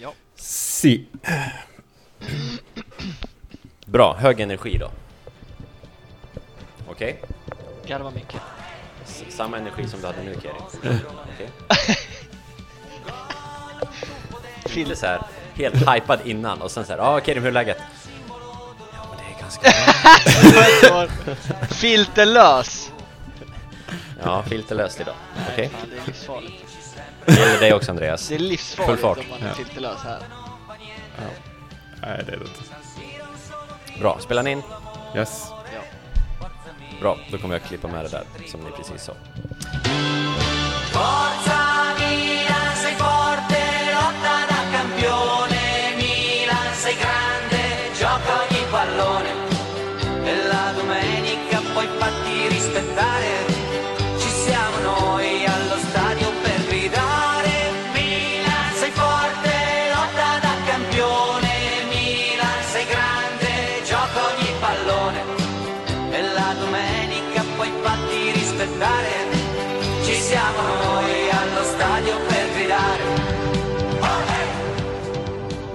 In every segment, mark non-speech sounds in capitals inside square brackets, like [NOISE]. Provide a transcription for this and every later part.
Ja. Si. Bra, hög energi då. Okej? Garva mycket. S- Samma energi som du hade nu Kerim. Okej? [LAUGHS] Inte så här helt hypad innan och sen så här, ja ah, Kerim hur är läget? Ja men det är ganska bra. [LAUGHS] Filterlös! Ja, filterlöst idag. Okej? Fan, det är livsfarligt. Det gäller dig också Andreas. Det är livsfarligt Full fart. om man är filterlös här. Nej, det är det inte. Bra, spelar ni in? Yes. Ja. Bra, då kommer jag klippa med det där som ni precis sa. Forza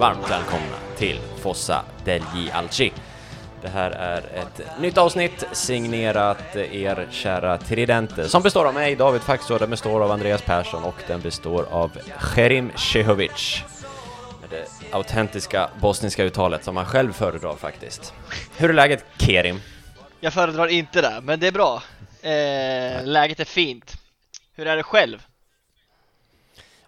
Varmt välkomna till Fossa degli Alci. Det här är ett nytt avsnitt signerat er kära Tridente som består av mig, David Faxå, den består av Andreas Persson och den består av Kerim Cehovic. Med det autentiska bosniska uttalet som han själv föredrar faktiskt. Hur är läget Kerim? Jag föredrar inte det, men det är bra. Eh, läget är fint. Hur är det själv?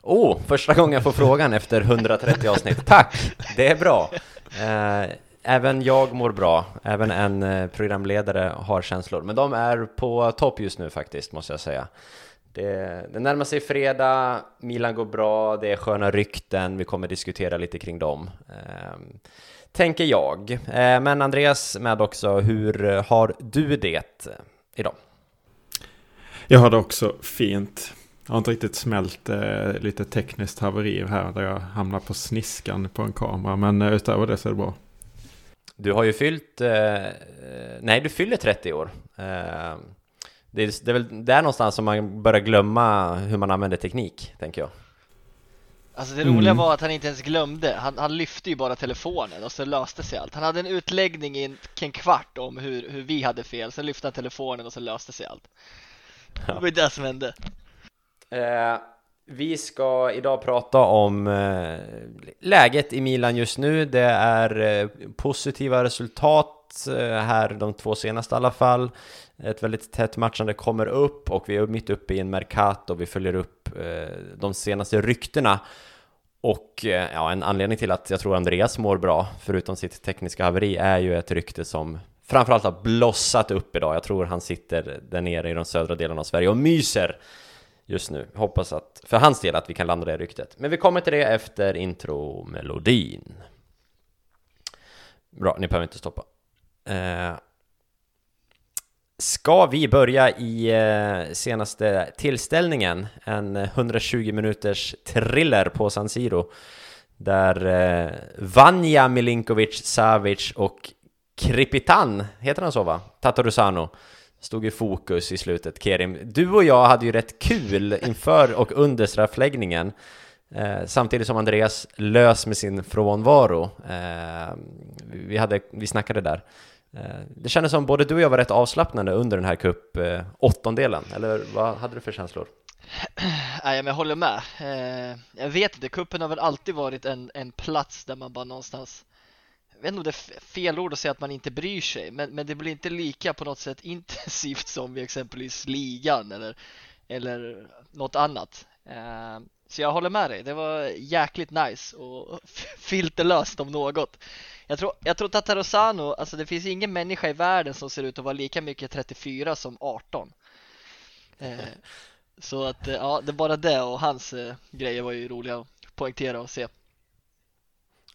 Oh, första gången jag får frågan efter 130 avsnitt. [LAUGHS] Tack! Det är bra. Eh, även jag mår bra. Även en eh, programledare har känslor. Men de är på topp just nu faktiskt, måste jag säga. Det, det närmar sig fredag, Milan går bra, det är sköna rykten, vi kommer diskutera lite kring dem. Eh, tänker jag. Eh, men Andreas med också, hur har du det idag? Jag har det också fint. Jag har inte riktigt smält eh, lite tekniskt haveri här där jag hamnar på sniskan på en kamera. Men eh, utöver det så är det bra. Du har ju fyllt, eh, nej du fyller 30 år. Eh, det, är, det är väl där någonstans som man börjar glömma hur man använder teknik, tänker jag. Alltså det roliga Mm. var att han inte ens glömde. Han, han lyfte ju bara telefonen och så löste sig allt. Han hade en utläggning i en, en kvart om hur, hur vi hade fel. Sen lyfte han telefonen och så löste sig allt. Det var ju det som hände. Eh, vi ska idag prata om eh, läget i Milan just nu. Det är eh, positiva resultat eh, här de två senaste i alla fall. Ett väldigt tätt matchande kommer upp och vi är mitt uppe i en Mercato. Vi följer upp eh, de senaste ryktena. Och eh, ja, en anledning till att jag tror Andreas mår bra, förutom sitt tekniska haveri, är ju ett rykte som framförallt har blossat upp idag. Jag tror han sitter där nere i de södra delarna av Sverige och myser just nu. Hoppas att, för hans del, att vi kan landa det ryktet. Men vi kommer till det efter intromelodin. Bra, ni behöver inte stoppa. Eh, ska vi börja i eh, senaste tillställningen? En 120 minuters thriller på San Siro. Där eh, Vanja Milinkovic Savic och Kripitan, heter han så va? Tatarusano stod i fokus i slutet, Kerim. Du och jag hade ju rätt kul inför och under straffläggningen. Eh, samtidigt som Andreas lös med sin frånvaro. Eh, vi, hade, vi snackade där. Eh, det kändes som både du och jag var rätt avslappnade under den här cup eh, åttondelen, eller vad hade du för känslor? [CLEARS THROAT] Nej, men jag håller med. Eh, jag vet inte, kuppen har väl alltid varit en, en plats där man bara någonstans jag vet inte om det är fel ord att säga att man inte bryr sig, men, men det blir inte lika på något sätt [LAUGHS] intensivt som i exempelvis ligan eller, eller något annat. Eh, så jag håller med dig, det var jäkligt nice och [LAUGHS] filterlöst om något. Jag tror, jag tror Tatarosano, alltså det finns ingen människa i världen som ser ut att vara lika mycket 34 som 18. Eh, [LAUGHS] så att eh, ja, det är bara det och hans grejer var ju roliga att poängtera och se.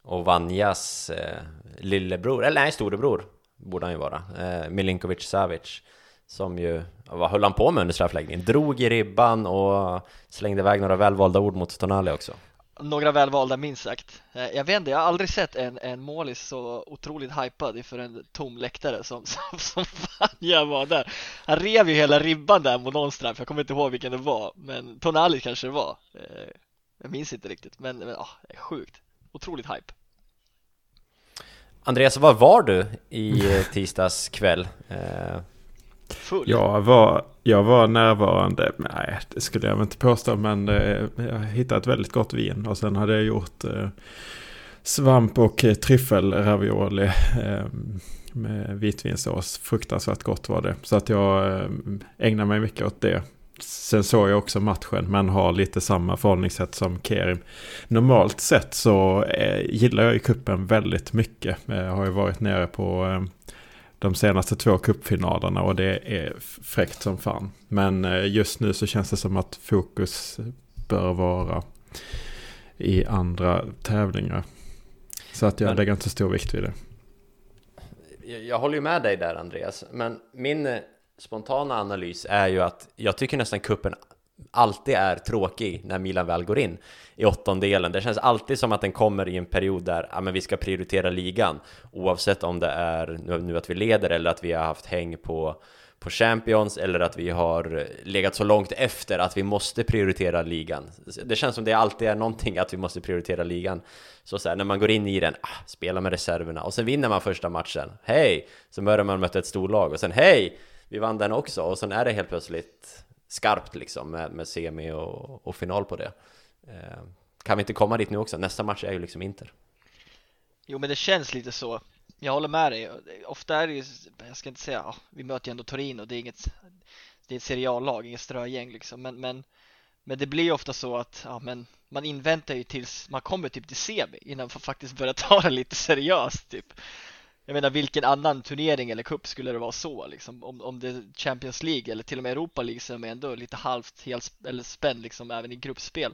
Och Vanjas eh, lillebror, eller nej, storebror borde han ju vara, eh, Milinkovic Savic som ju, vad höll han på med under straffläggningen? Drog i ribban och slängde iväg några välvalda ord mot Tonali också. Några välvalda minst sagt. Eh, jag vet inte, jag har aldrig sett en, en målis så otroligt hypad inför en tom läktare som, [LAUGHS] som, som fan jag var där. Han rev ju hela ribban där mot någon straff, jag kommer inte ihåg vilken det var, men Tonali kanske det var. Eh, jag minns inte riktigt, men, men ah, ja, sjukt otroligt hype. Andreas, var var du i eh, tisdags kväll? Eh, Full. Jag var, jag var närvarande, nej det skulle jag väl inte påstå, men eh, jag hittade ett väldigt gott vin och sen hade jag gjort svamp och tryffelravioli med vitvinsås. Fruktansvärt gott var det. Så att jag ägnar mig mycket åt det. Sen såg jag också matchen men har lite samma förhållningssätt som Kerim. Normalt sett så eh, gillar jag ju kuppen väldigt mycket. Jag har ju varit nere på eh, de senaste två cupfinalerna och det är fräckt som fan. Men eh, just nu så känns det som att fokus bör vara i andra tävlingar. Så att jag Men- lägger inte stor vikt vid det. jag, jag håller ju med dig där Andreas, men min eh, spontana analys är ju att jag tycker nästan kuppen alltid är tråkig när Milan väl går in i åttondelen. Det känns alltid som att den kommer i en period där ja, men vi ska prioritera ligan oavsett om det är nu, att vi leder eller att vi har haft häng på på Champions eller att vi har legat så långt efter att vi måste prioritera ligan. Det känns som det alltid är någonting att vi måste prioritera ligan. Så, så här, när man går in i den, ah, spela med reserverna och sen vinner man första matchen. Hej! Så börjar man möta ett storlag och sen hej! Vi vann den också och sen är det helt plötsligt skarpt liksom med, med semi och, och final på det. Eh, kan vi inte komma dit nu också? Nästa match är ju liksom Inter. Jo men det känns lite så. Jag håller med dig. Ofta är det ju, jag ska inte säga, ja, vi möter ju ändå Torino, det är inget, det är ett Serie A-lag, inget strögäng liksom. Men, men, men det blir ju ofta så att, ja men man inväntar ju tills man kommer typ till semi innan man faktiskt börjar ta det lite seriöst typ. Jag menar vilken annan turnering eller cup skulle det vara så liksom? Om, om det är Champions League eller till och med Europa League så är man ändå lite halvt helt eller spänd liksom även i gruppspel.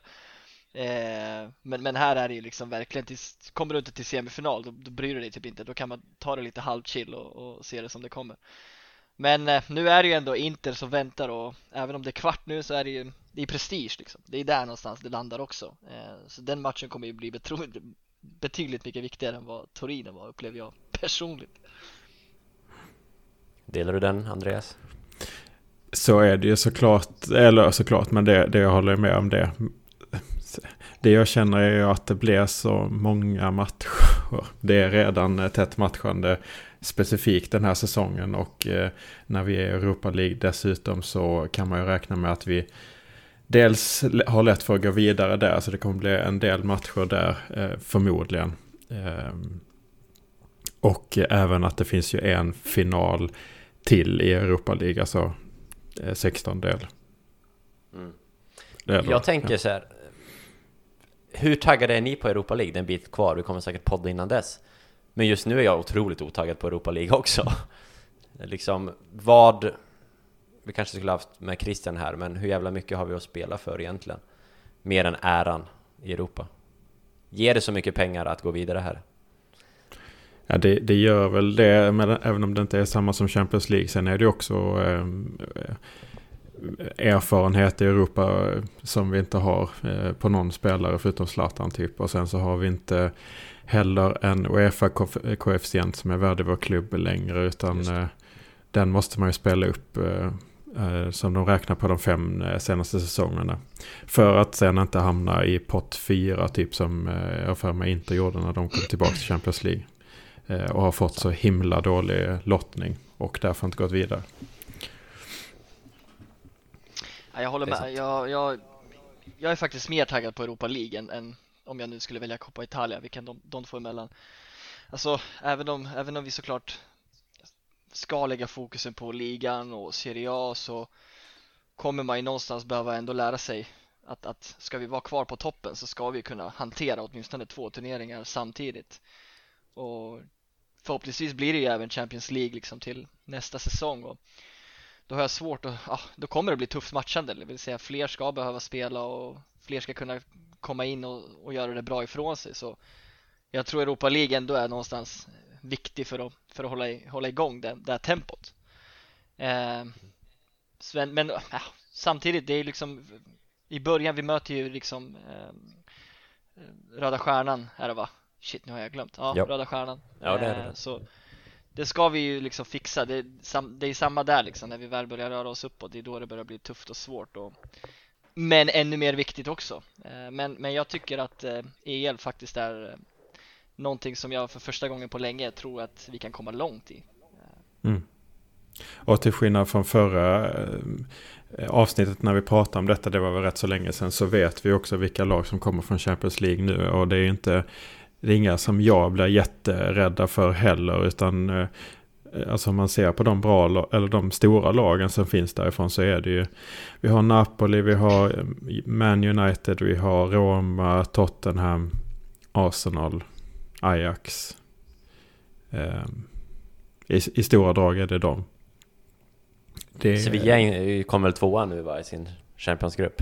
Eh, men, men här är det ju liksom verkligen, tills, kommer du inte till semifinal då, då bryr du dig typ inte. Då kan man ta det lite halvchill och, och se det som det kommer. Men eh, nu är det ju ändå Inter som väntar och även om det är kvart nu så är det ju det är prestige liksom. Det är där någonstans det landar också. Eh, så den matchen kommer ju bli betro- betydligt mycket viktigare än vad Torino var upplever jag personligt. Delar du den Andreas? Så är det ju såklart, eller såklart, men det, det jag håller med om det. Det jag känner är ju att det blir så många matcher. Det är redan tätt matchande specifikt den här säsongen och eh, när vi är i Europa League dessutom så kan man ju räkna med att vi dels har lätt för att gå vidare där så det kommer bli en del matcher där eh, förmodligen. Och även att det finns ju en final till i Europa League, alltså 16 del. Mm. Jag tänker ja. så här. Hur taggade är ni på Europa League? Det är en bit kvar, vi kommer säkert podda innan dess. Men just nu är jag otroligt otaggad på Europa League också. [LAUGHS] liksom, vad... Vi kanske skulle haft med Christian här, men hur jävla mycket har vi att spela för egentligen? Mer än äran i Europa. Ger det så mycket pengar att gå vidare här? Ja, det, det gör väl det, men även om det inte är samma som Champions League. Sen är det också eh, erfarenhet i Europa som vi inte har eh, på någon spelare förutom Zlatan typ. Och sen så har vi inte heller en Uefa-koefficient som är värd i vår klubb längre. Utan eh, den måste man ju spela upp eh, eh, som de räknar på de fem eh, senaste säsongerna. För att sen inte hamna i pott fyra typ som eh, jag har för mig inte gjorde när de kom tillbaka till Champions League. Eh, och har fått så himla dålig lottning och därför inte gått vidare. Ja, jag håller med. Jag, jag, jag är faktiskt mer taggad på Europa League än, än om jag nu skulle välja Coppa Italia, vilken de, de två emellan. Alltså, även om, även om vi såklart ska lägga fokusen på ligan och Serie A så kommer man ju någonstans behöva ändå lära sig att, att ska vi vara kvar på toppen så ska vi kunna hantera åtminstone två turneringar samtidigt. Och förhoppningsvis blir det ju även Champions League liksom till nästa säsong och då har jag svårt att, ja, då kommer det bli tufft matchande, det vill säga fler ska behöva spela och fler ska kunna komma in och, och göra det bra ifrån sig så jag tror Europa League ändå är någonstans viktig för att, för att hålla, i, hålla igång det, det här tempot. Eh, Sven, men ja, samtidigt, det är liksom i början, vi möter ju liksom eh, Röda Stjärnan är det va? Shit, nu har jag glömt. Ja, Ja. Röda Stjärnan. Ja, det är det. Eh, Så det ska vi ju liksom fixa. Det är, sam, det är samma där liksom, när vi väl börjar röra oss uppåt. Det är då det börjar bli tufft och svårt. Och men ännu mer viktigt också. Eh, men, men jag tycker att eh, EL faktiskt är någonting som jag för första gången på länge tror att vi kan komma långt i. Mm. Och till skillnad från förra avsnittet när vi pratade om detta, det var väl rätt så länge sedan, så vet vi också vilka lag som kommer från Champions League nu. Och det är inte, det är inga som jag blir jätterädda för heller, utan eh, Alltså om man ser på de bra eller de stora lagen som finns därifrån så är det ju Vi har Napoli, vi har eh, Man United, vi har Roma, Tottenham, Arsenal, Ajax. Eh, i, I stora drag är det de. Det... Sevilla kommer väl tvåa nu va, i sin Champions-grupp.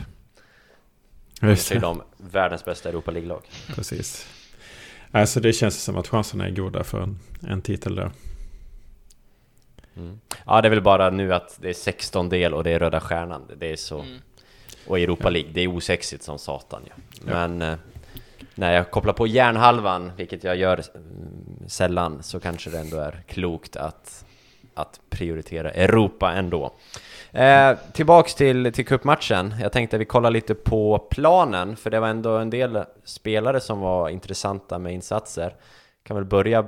Just det. är de världens bästa Europa League-lag. Precis. Alltså det känns som att chanserna är goda för en, en titel där. Mm. Ja, det är väl bara nu att det är 16 del och det är Röda Stjärnan. Det är så... Mm. Och Europa League, det är osexigt som satan ju. Ja. Men eh, när jag kopplar på järnhalvan, vilket jag gör mm, sällan, så kanske det ändå är klokt att, att prioritera Europa ändå. Eh, tillbaks till, till cupmatchen. Jag tänkte vi kollar lite på planen, för det var ändå en del spelare som var intressanta med insatser. Kan väl börja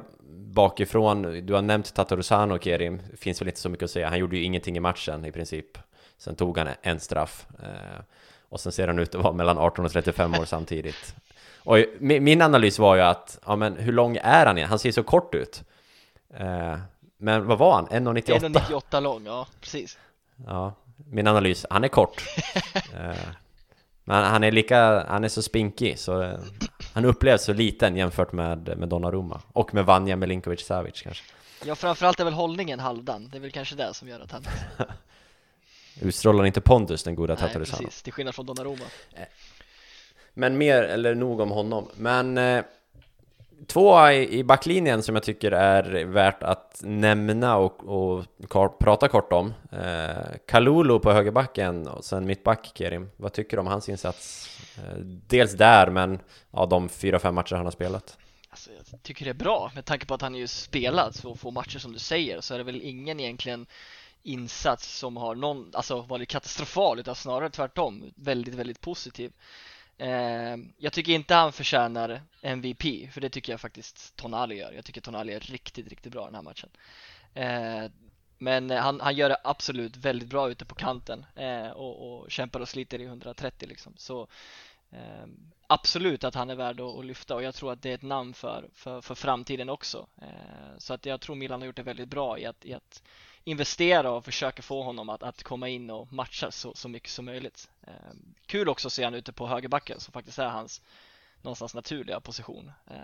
bakifrån. Du har nämnt Tatarusano, Kerim. Finns väl inte så mycket att säga. Han gjorde ju ingenting i matchen i princip. Sen tog han en straff. Eh, och sen ser han ut att vara mellan 18 och 35 år samtidigt. Och min analys var ju att, ja men hur lång är han igen? Han ser så kort ut. Eh, men vad var han? 1,98? 1,98 lång, ja precis. Ja, min analys, han är kort. [LAUGHS] eh, men han är lika, han är så spinkig så eh, han upplevs så liten jämfört med, med Donnarumma och med Vanja Milinkovic Savic kanske. Ja, framförallt är väl hållningen halvdan. Det är väl kanske det som gör att han [LAUGHS] Utstrålar inte pondus den goda Tatarusano? Nej, precis, till skillnad från Donnarumma. Eh, men mer, eller nog om honom. Men två i, backlinjen som jag tycker är värt att nämna och, och prata kort om. Eh, Kalulu på högerbacken och sen mittback Kerim. Vad tycker du om hans insats? Eh, dels där, men ja, de fyra, fem matcher han har spelat. Alltså, jag tycker det är bra med tanke på att han ju spelat så få matcher som du säger så är det väl ingen egentligen insats som har någon, alltså varit katastrofal utan snarare tvärtom väldigt, väldigt positiv. Eh, jag tycker inte han förtjänar MVP, för det tycker jag faktiskt Tonali gör. Jag tycker Tonali är riktigt, riktigt bra den här matchen. Eh, men han, han gör det absolut väldigt bra ute på kanten eh, och, och, kämpar och sliter i 130 liksom. Så eh, absolut att han är värd att, att, lyfta och jag tror att det är ett namn för, för, för framtiden också. Eh, så att jag tror Milan har gjort det väldigt bra i att, i att investera och försöka få honom att, att komma in och matcha så, så mycket som möjligt. Eh, kul också att se honom ute på högerbacken som faktiskt är hans någonstans naturliga position. Eh,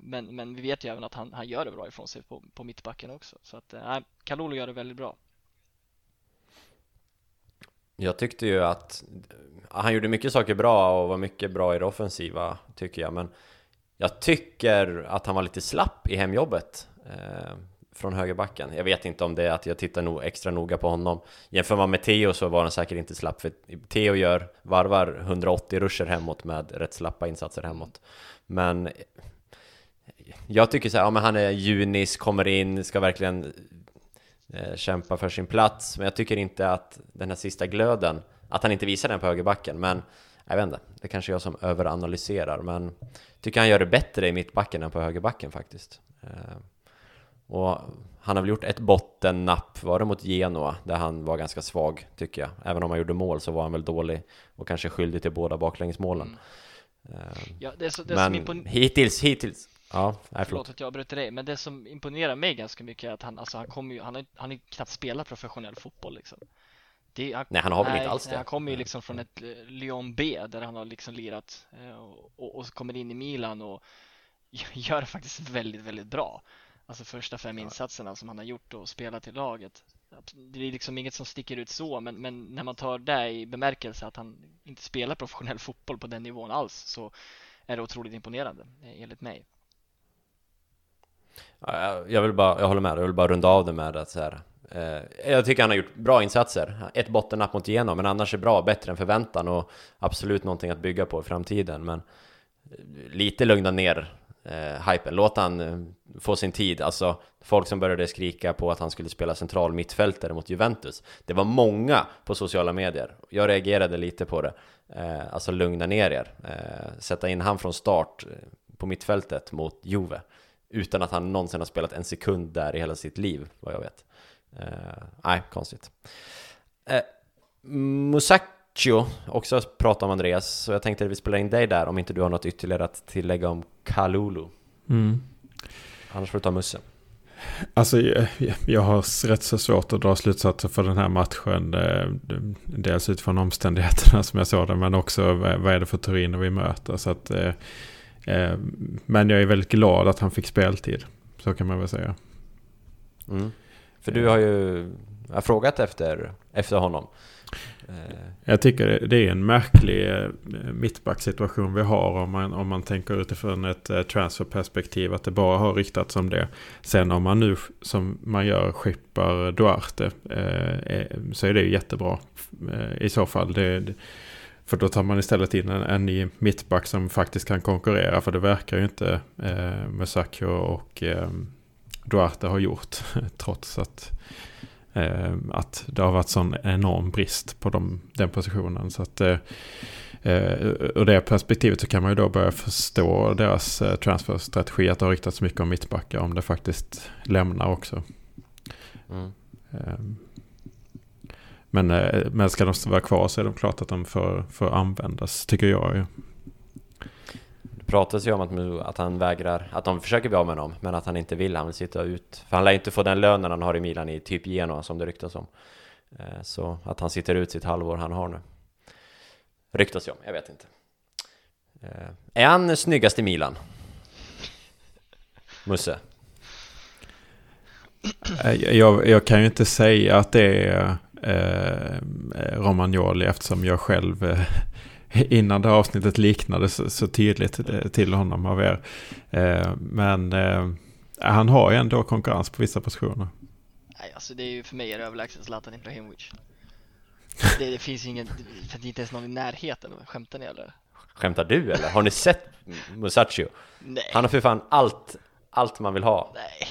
men, men vi vet ju även att han, han gör det bra ifrån sig på, på mittbacken också. Så att eh, Kalulu gör det väldigt bra. Jag tyckte ju att eh, han gjorde mycket saker bra och var mycket bra i det offensiva tycker jag. Men jag tycker att han var lite slapp i hemjobbet. Ehm, från högerbacken. Jag vet inte om det är att jag tittar nog extra noga på honom. Jämför man med Theo så var han säkert inte slapp, för Theo gör, varvar 180 ruscher hemåt med rätt slappa insatser hemåt. Men jag tycker så här, ja men han är junis, kommer in, ska verkligen eh, kämpa för sin plats. Men jag tycker inte att den här sista glöden, att han inte visar den på högerbacken. Men jag vet inte, det kanske är jag som överanalyserar. Men tycker han gör det bättre i mittbacken än på högerbacken faktiskt. Eh, och han har väl gjort ett bottennapp, var det mot Genoa, där han var ganska svag tycker jag. Även om han gjorde mål så var han väl dålig och kanske skyldig till båda baklängsmålen. Mm. Ja, det, så, det men hittills, hittills Ja, nej, förlåt. förlåt att jag bröt dig, men det som imponerar mig ganska mycket är att han, alltså han kommer ju, han har, han har knappt spelat professionell fotboll liksom. Det, han, nej, han har väl inte alls det. Han kommer ju liksom från ett eh, Lyon B där han har liksom lirat eh, och, och, och kommer in i Milan och [LAUGHS] gör det faktiskt väldigt, väldigt bra. Alltså första fem insatserna som han har gjort och spelat i laget. Det är liksom inget som sticker ut så, men, men när man tar det i bemärkelse att han inte spelar professionell fotboll på den nivån alls så är det otroligt imponerande enligt mig. Jag vill bara, jag håller med, jag vill bara runda av det med att så här, eh, jag tycker han har gjort bra insatser. Ett bottennapp mot igenom, men annars är bra, bättre än förväntan och absolut någonting att bygga på i framtiden. Men lite lugna ner eh, hypen. Låt han eh, få sin tid. Alltså, folk som började skrika på att han skulle spela central mittfältare mot Juventus. Det var många på sociala medier. Jag reagerade lite på det. Eh, alltså lugna ner er. Eh, sätta in han från start eh, på mittfältet mot Juve. Utan att han någonsin har spelat en sekund där i hela sitt liv, vad jag vet. Eh, nej, konstigt. Eh, Musacchio, också prata om Andreas, så jag tänkte att vi spelar in dig där om inte du har något ytterligare att tillägga om Kalulu. Mm. Annars får du ta Musse. Alltså jag, jag har rätt så svårt att dra slutsatser för den här matchen. eh, Dels utifrån omständigheterna som jag såg det, men också vad är det för Torino vi möter. Så att, eh, eh, men jag är väldigt glad att han fick speltid. Så kan man väl säga. Mm. För du har ju frågat efter, efter honom. Eh, Jag tycker det- är en märklig eh, mittbacksituation vi har om man, om man tänker utifrån ett eh, transferperspektiv. Att det bara har riktats om det. Sen om man nu som man gör skippar Duarte eh, så är det ju jättebra i så fall. Det, det- för då tar man istället in en, en ny mittback som faktiskt kan konkurrera. För det verkar ju inte eh, Musacchio och eh, Duarte har gjort. [LAUGHS] trots att Eh, att det har varit sån enorm brist på dem, den positionen. Så att eh, eh, ur det perspektivet så kan man ju då börja förstå deras eh, transferstrategi. Att det har ryktats mycket om mittbackar om det faktiskt lämnar också. mm. Eh, men, eh, men ska de vara kvar så är det klart att de får, får användas, tycker jag pratas ju om att, att han vägrar, att de försöker bli av med honom, men att han inte vill, han vill sitta ut. För han lär inte få den lönen han har i Milan i typ Genoa som det ryktas om. Eh, så att han sitter ut sitt halvår han har nu. Ryktas ju om, jag vet inte. Eh, är han snyggast i Milan? Musse? Eh, jag, jag kan ju inte säga att det är eh, Romagnoli eftersom jag själv eh, innan det här avsnittet liknade så, så tydligt eh, till honom av er. Eh, men eh, han har ju ändå konkurrens på vissa positioner. Nej, alltså det är ju för mig är det överlägset Zlatan Ibrahimovic. [LAUGHS] Det, det finns ingen, det är inte ens någon i närheten. Skämtar ni eller? Skämtar du eller? Har ni sett Musacchio? Nej, Han har för fan allt, allt man vill ha. nej.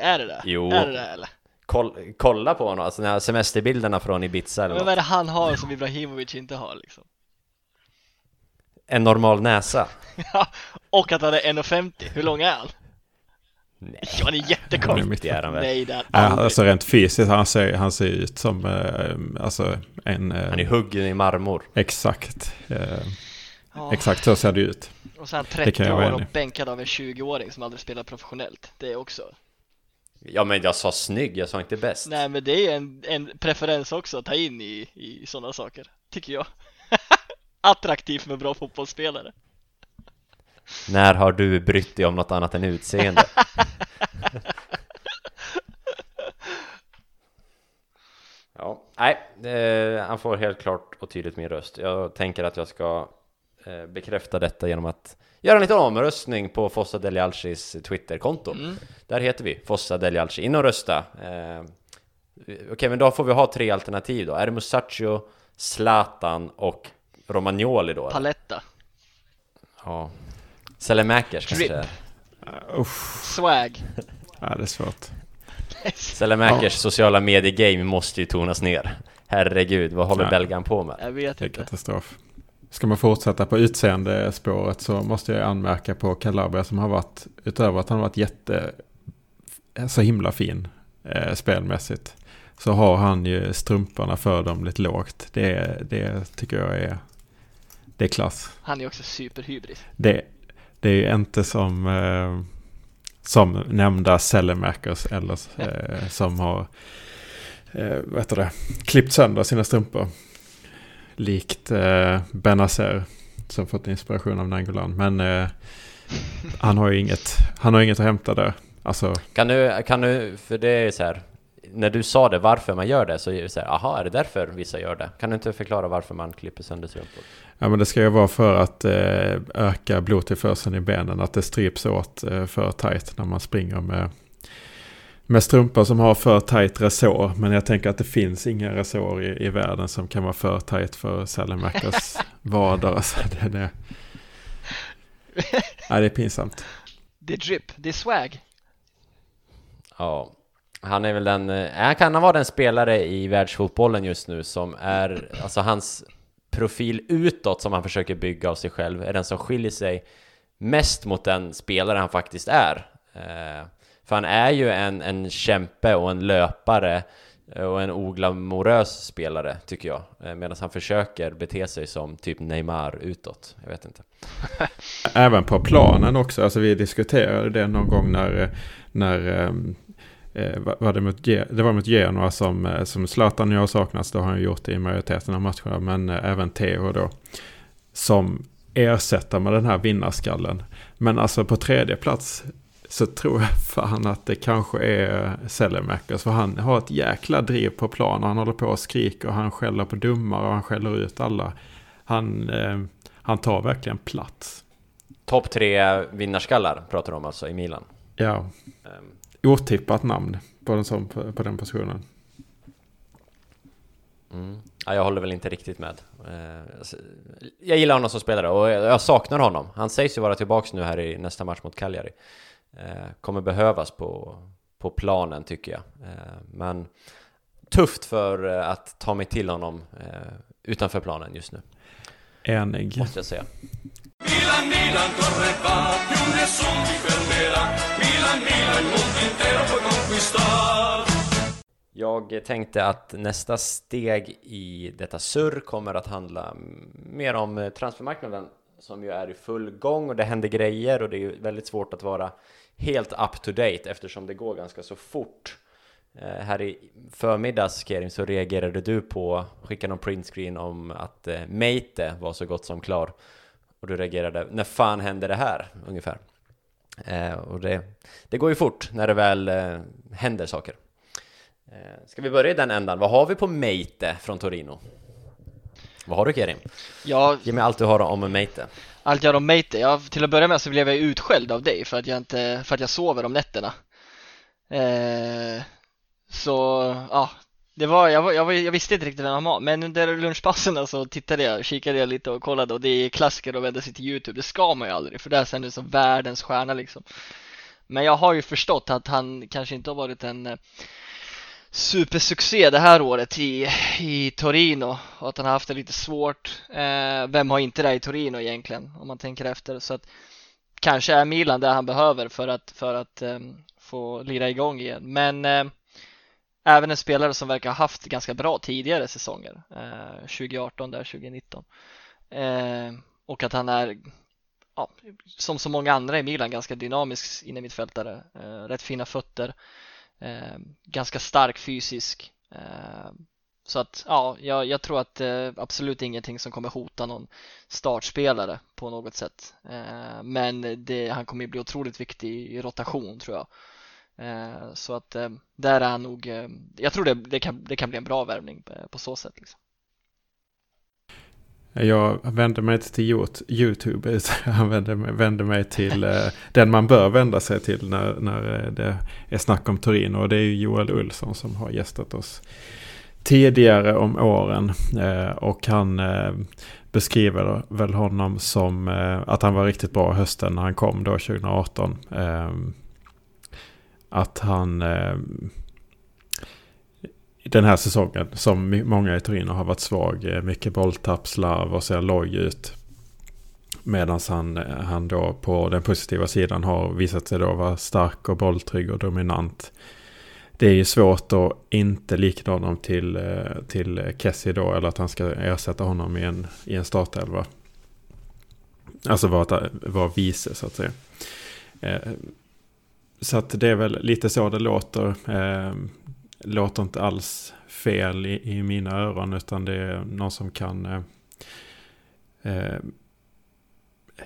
Är det det? Jo. Är det det eller? Koll, kolla på honom, alltså den här semesterbilderna från Ibiza eller Men något. vad är det han har som Ibrahimovic inte har liksom? En normal näsa. Ja, och att han är 1,50. Hur lång är han? Nej, Ja, han är jättekort. det är han väl. Nej, det är han alltså rent fysiskt, han ser, han ser ut som eh, alltså en... eh, Han är huggen i marmor. Exakt. Eh, exakt så ser det ut. Och han Det 30 kan jag vara år och bänkad av en 20-åring som aldrig spelar professionellt. Det är också. Ja men jag sa snygg, jag sa inte bäst. Nej, men det är en, en preferens också att ta in i, i sådana saker, tycker jag. [LAUGHS] Attraktivt med bra fotbollsspelare. När har du brytt dig om något annat än utseende? [LAUGHS] ja, nej, eh, han får helt klart och tydligt min röst. Jag tänker att jag ska eh, bekräfta detta genom att göra en liten omröstning på Fossa Delialcis Twitterkonto. Mm. Där heter vi Fossa Delialci. In och rösta. Eh, Okej, men då får vi ha tre alternativ då. Är det Musacchio, Zlatan och Romagnoli då? Paletta, Ja. Selemakers Drip. kanske? Uff, swag. ja, det är svårt. Selemakers sociala medier-game måste ju tonas ner. Herregud, vad håller Ja. belgaren på med? Jag vet Det är inte. katastrof. Ska man fortsätta på utseendespåret så måste jag anmärka på Calabria som har varit, utöver att han har varit jätte, så himla fin eh, spelmässigt, så har han ju strumporna för dem lite lågt. Det, det tycker jag är, det är klass. Han är också superhybris. Det, det är ju inte som, eh, som nämnda Sellemakers eller eh, som har eh, heter det, klippt sönder sina strumpor. Likt eh, Benazer som fått inspiration av Nangolan. Men eh, han har ju inget, han har inget att hämta där. Alltså, Kan du, kan du, för det är så här. När du sa det, varför man gör det, så är det så här, aha, är det därför vissa gör det? Kan du inte förklara varför man klipper sönder strumpor? ja men det ska ju vara för att eh, öka blodtillförseln i benen. Att det stryps åt eh, för tajt när man springer med med strumpor som har för tajt resår. Men jag tänker att det finns inga resår i, i världen som kan vara för tajt för Sellemakers [LAUGHS] vader. Alltså, det, är, [LAUGHS] ja, det är pinsamt. det är drip, det är swag. Ja, han är väl den, eh, han kan vara den spelare i världsfotbollen just nu som är, alltså hans profil utåt som han försöker bygga av sig själv är den som skiljer sig mest mot den spelare han faktiskt är. Eh, för han är ju en, en kämpe och en löpare eh, och en oglamorös spelare tycker jag. Medan han försöker bete sig som typ Neymar utåt. Jag vet inte. [LAUGHS] Även på planen också. Alltså vi diskuterade det någon gång när, när ehm, var det, mot, det var mot Genoa som, eh, som Zlatan jag saknas. Det har han gjort i majoriteten av matcherna. Men eh, även Theo då. Som ersätter med den här vinnarskallen. Men alltså på tredje plats så tror jag fan att det kanske är Sellemäckers. För han har ett jäkla driv på plan. Han håller på och skriker och han skäller på domare och han skäller ut alla. Han, eh, han tar verkligen plats. Topp tre vinnarskallar pratar du om alltså i Milan? Ja. Otippat namn på, en sån, på, den positionen. Mm. Ja, jag håller väl inte riktigt med. Eh, jag gillar honom som spelare och jag saknar honom. Han sägs ju vara tillbaka nu här i nästa match mot Cagliari. Eh, kommer behövas på, på planen tycker jag. Eh, men tufft för att ta mig till honom utanför planen just nu. Enig. Måste jag säga. Milan, Milan, conquistar. Jag tänkte att nästa steg i detta surr kommer att handla mer om transfermarknaden som ju är i full gång och det händer grejer och det är ju väldigt svårt att vara helt up to date eftersom det går ganska så fort. Eh, här i förmiddags Kerim så reagerade du på, skickade någon printscreen om att eh, Meite var så gott som klar och du reagerade, när fan hände det här? Ungefär. Eh, och det, det går ju fort när det väl eh, händer saker. Eh, ska vi börja i den ändan? Vad har vi på Meite från Torino? Vad har du Kerim? Ja, Ge mig allt du har om Meite. allt jag har om Meite, ja, till att börja med så blev jag utskälld av dig för att jag inte, för att jag sover om nätterna. Eh, så, ja, det var, jag, var, jag, var, jag visste inte riktigt vem han var, men under lunchpassen så tittade jag, kikade jag lite och kollade och det är klassiker att vända sig till YouTube, det ska man ju aldrig för där ser är som världens stjärna liksom. Men jag har ju förstått att han kanske inte har varit en eh, supersuccé det här året i, i Torino och att han har haft det lite svårt. Eh, vem har inte det i Torino egentligen om man tänker efter så att kanske är Milan det han behöver för att, för att eh, få lira igång igen. Men eh, även en spelare som verkar ha haft ganska bra tidigare säsonger, eh, 2018 där 2019 eh, och att han är ja, som så många andra i Milan ganska dynamisk innermittfältare, eh, rätt fina fötter eh, ganska stark fysisk. Eh, så att ja, jag, jag tror att eh, absolut ingenting som kommer hota någon startspelare på något sätt. Eh, men det, han kommer bli otroligt viktig i rotation tror jag. Eh, så att eh, där är han nog, eh, jag tror det, det, kan, det kan bli en bra värvning på, på så sätt. Liksom. Jag vänder mig inte till YouTube, [LAUGHS] jag vänder mig, vänder mig till den man bör vända sig till när, när det är snack om Torino. Och det är Joel Ulsson som har gästat oss tidigare om åren. Och han beskriver väl honom som att han var riktigt bra hösten när han kom då 2018. Att han eh, den här säsongen som många i Torino har varit svag. Eh, mycket bolltapp, slarv och ser loj ut. Medan han, eh, han då på den positiva sidan har visat sig då vara stark och bolltrygg och dominant. Det är ju svårt att inte likna honom till, till Kessie då. Eller att han ska ersätta honom i en, i en startelva. Alltså vara var vice så att säga. Så att det är väl lite så det låter eh, låter inte alls fel i, i, mina öron utan det är någon som kan... Eh, eh,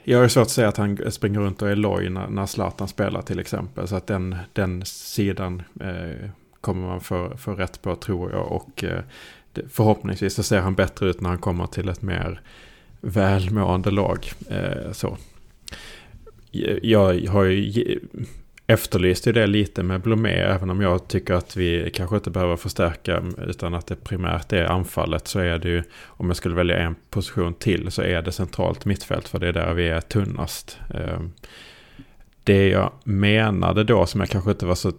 jag har svårt att säga att han springer runt och är loj när, när Zlatan spelar till exempel. Så att den, den sidan eh, kommer man få, få rätt på tror jag. Och eh, förhoppningsvis så ser han bättre ut när han kommer till ett mer välmående lag. Eh, så. Jag har ju efterlyste det lite med Blomé, även om jag tycker att vi kanske inte behöver förstärka utan att det primärt är anfallet så är det ju, om jag skulle välja en position till så är det centralt mittfält för det är där vi är tunnast. Ehm, det jag menade då som jag kanske inte var så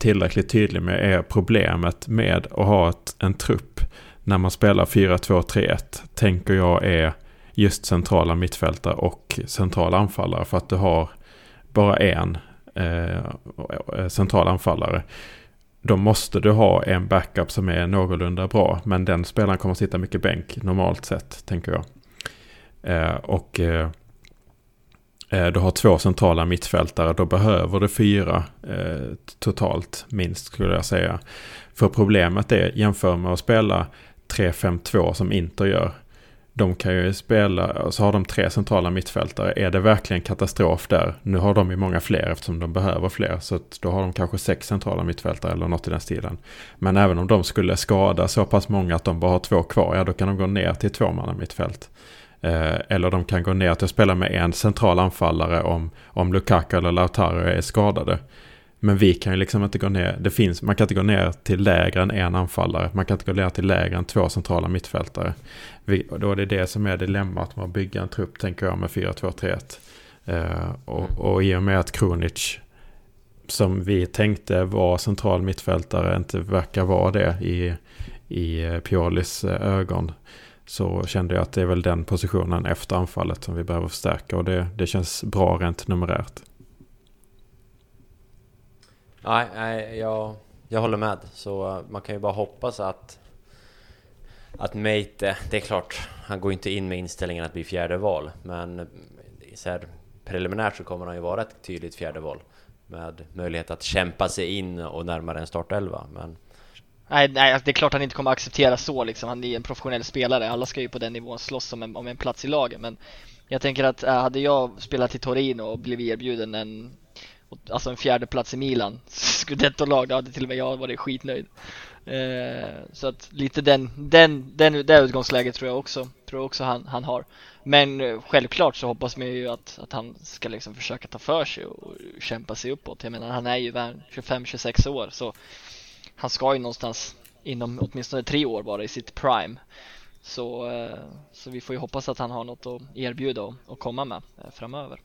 tillräckligt tydlig med är problemet med att ha ett, en trupp när man spelar 4-2-3-1 tänker jag är just centrala mittfältare och centrala anfallare för att du har bara en eh, eh central anfallare. Då måste du ha en backup som är någorlunda bra. Men den spelaren kommer att sitta mycket bänk normalt sett, tänker jag. Eh, och eh, eh, du har två centrala mittfältare. Då behöver du fyra eh, totalt, minst skulle jag säga. För problemet är, jämför med att spela 3-5-2 som Inter gör de kan ju spela, så har de tre centrala mittfältare. Är det verkligen katastrof där? Nu har de ju många fler eftersom de behöver fler. Så då har de kanske sex centrala mittfältare eller något i den stilen. Men även om de skulle skada så pass många att de bara har två kvar, ja då kan de gå ner till tvåmanna mittfält. Eh, eller de kan gå ner till att spela med en central anfallare om, om Lukaku eller Lautaro är skadade. Men vi kan ju liksom inte gå ner, det finns, man kan inte gå ner till lägre än en anfallare. Man kan inte gå ner till lägre än två centrala mittfältare. Vi, och då är det det som är dilemmat med att bygga en trupp, tänker jag, med 4-2-3-1. Uh, och, mm. och i och med att Kronic, som vi tänkte var central mittfältare, inte verkar vara det i, i eh, Piolis eh, ögon. Så kände jag att det är väl den positionen efter anfallet som vi behöver förstärka. Och det, det känns bra rent numerärt. Nej, nej jag, jag håller med. Så eh, man kan ju bara hoppas att att Meite, det är klart, han går inte in med inställningen att bli fjärde val, men eh, så här, preliminärt så kommer han ju vara ett tydligt fjärde val med möjlighet att kämpa sig in och närmare en startelva. Men Nej, nej, alltså, det är klart han inte kommer acceptera så liksom. Han är en professionell spelare. Alla ska ju på den nivån slåss om en, om en plats i laget. Men jag tänker att eh, hade jag spelat i Torino och blivit erbjuden en alltså en fjärde plats i Milan, [LAUGHS] scudetto-lag, då hade till och med jag varit skitnöjd. Eh, så att lite den, den, den, det utgångsläget tror jag också, tror jag också han, han har. Men eh, självklart så hoppas man ju att, att han ska liksom försöka ta för sig och kämpa sig uppåt. Jag menar han är ju 25-26 år så han ska ju någonstans inom åtminstone tre år vara i sitt prime. Så, eh, så vi får ju hoppas att han har något att erbjuda och, och komma med eh, framöver.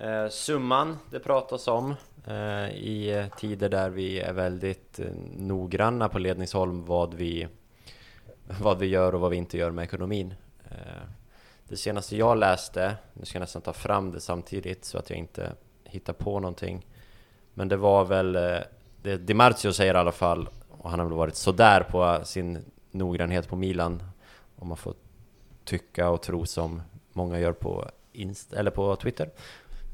Eh, summan det pratas om eh, i tider där vi är väldigt eh, noggranna på ledningsholm vad vi, vad vi gör och vad vi inte gör med ekonomin. Eh, det senaste jag läste, nu ska jag nästan ta fram det samtidigt så att jag inte hittar på någonting. Men det var väl, eh, det Di Marzio säger i alla fall, och han har väl varit sådär på sin noggrannhet på Milan, om man får tycka och tro som många gör på, Inst eller på Twitter.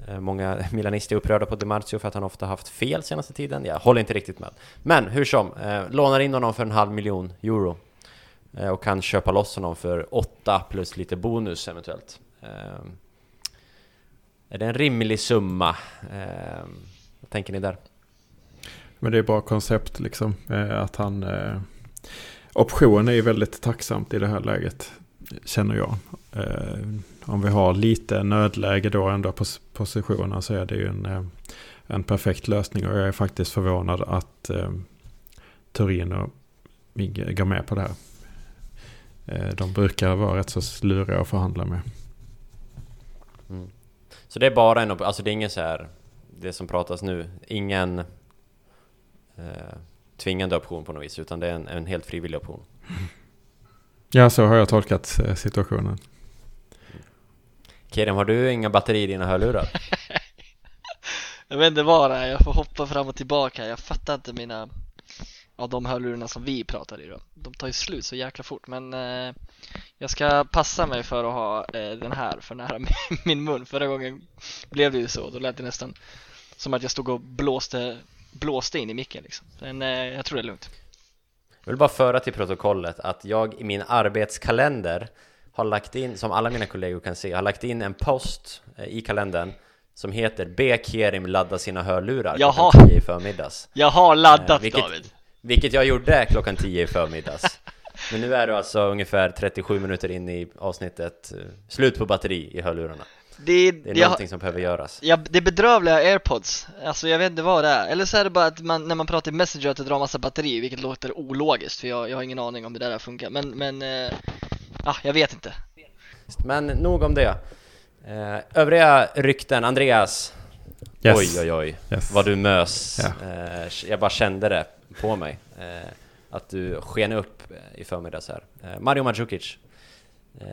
Eh, många [LAUGHS] milanister är upprörda på Di för att han ofta haft fel senaste tiden. Jag håller inte riktigt med. Men hur som, eh, lånar in honom för en halv miljon euro. Eh, och kan köpa loss honom för åtta plus lite bonus eventuellt. Eh, är det en rimlig summa? Eh, vad tänker ni där? Men det är bara koncept liksom. Eh, att han... Eh, Option är ju väldigt tacksamt i det här läget. Känner jag eh, om vi har lite nödläge då ändå på positionen så är det ju en, eh, en perfekt lösning. Och jag är faktiskt förvånad att eh, Torino går med på det här. Eh, de brukar vara rätt så luriga att förhandla med. Mm. Så det är bara en, alltså det är ingen så här, det som pratas nu, ingen eh, tvingande option på något vis, utan det är en, en helt frivillig option. Ja, så har jag tolkat eh, situationen. Kerem, har du inga batteri i dina hörlurar? [LAUGHS] jag vet inte vad det är, jag får hoppa fram och tillbaka. Jag fattar inte mina, ja de hörlurarna som vi pratar i då. De tar ju slut så jäkla fort men eh, jag ska passa mig för att ha eh, den här för nära [LAUGHS] min mun. Förra gången blev det ju så, då lät det nästan som att jag stod och blåste, blåste in i micken liksom. Men eh, jag tror det är lugnt. Jag vill bara föra till protokollet att jag i min arbetskalender har lagt in, som alla mina kollegor kan se, har lagt in en post eh, i kalendern som heter Be Kerim ladda sina hörlurar jag klockan har, 10 i förmiddags. Jag har laddat eh, vilket, David. Vilket jag gjorde klockan 10 i förmiddags. [LAUGHS] Men nu är du alltså ungefär 37 minuter in i avsnittet eh, Slut på batteri i hörlurarna. Det, det är någonting som behöver göras. Ja, det är bedrövliga airpods. Alltså jag vet inte vad det är. Eller så är det bara att man, när man pratar i messenger att det drar massa batteri Vilket låter ologiskt för jag, jag har ingen aning om hur det där funkar. Men, men ah, jag vet inte. Men nog om det. Eh, övriga rykten, Andreas. Yes. Oj, oj, oj. Yes. Vad du mös. Ja. Eh, jag bara kände det på mig. Eh, att du sken upp i förmiddags här. Eh, Mario Mandzukic. Eh,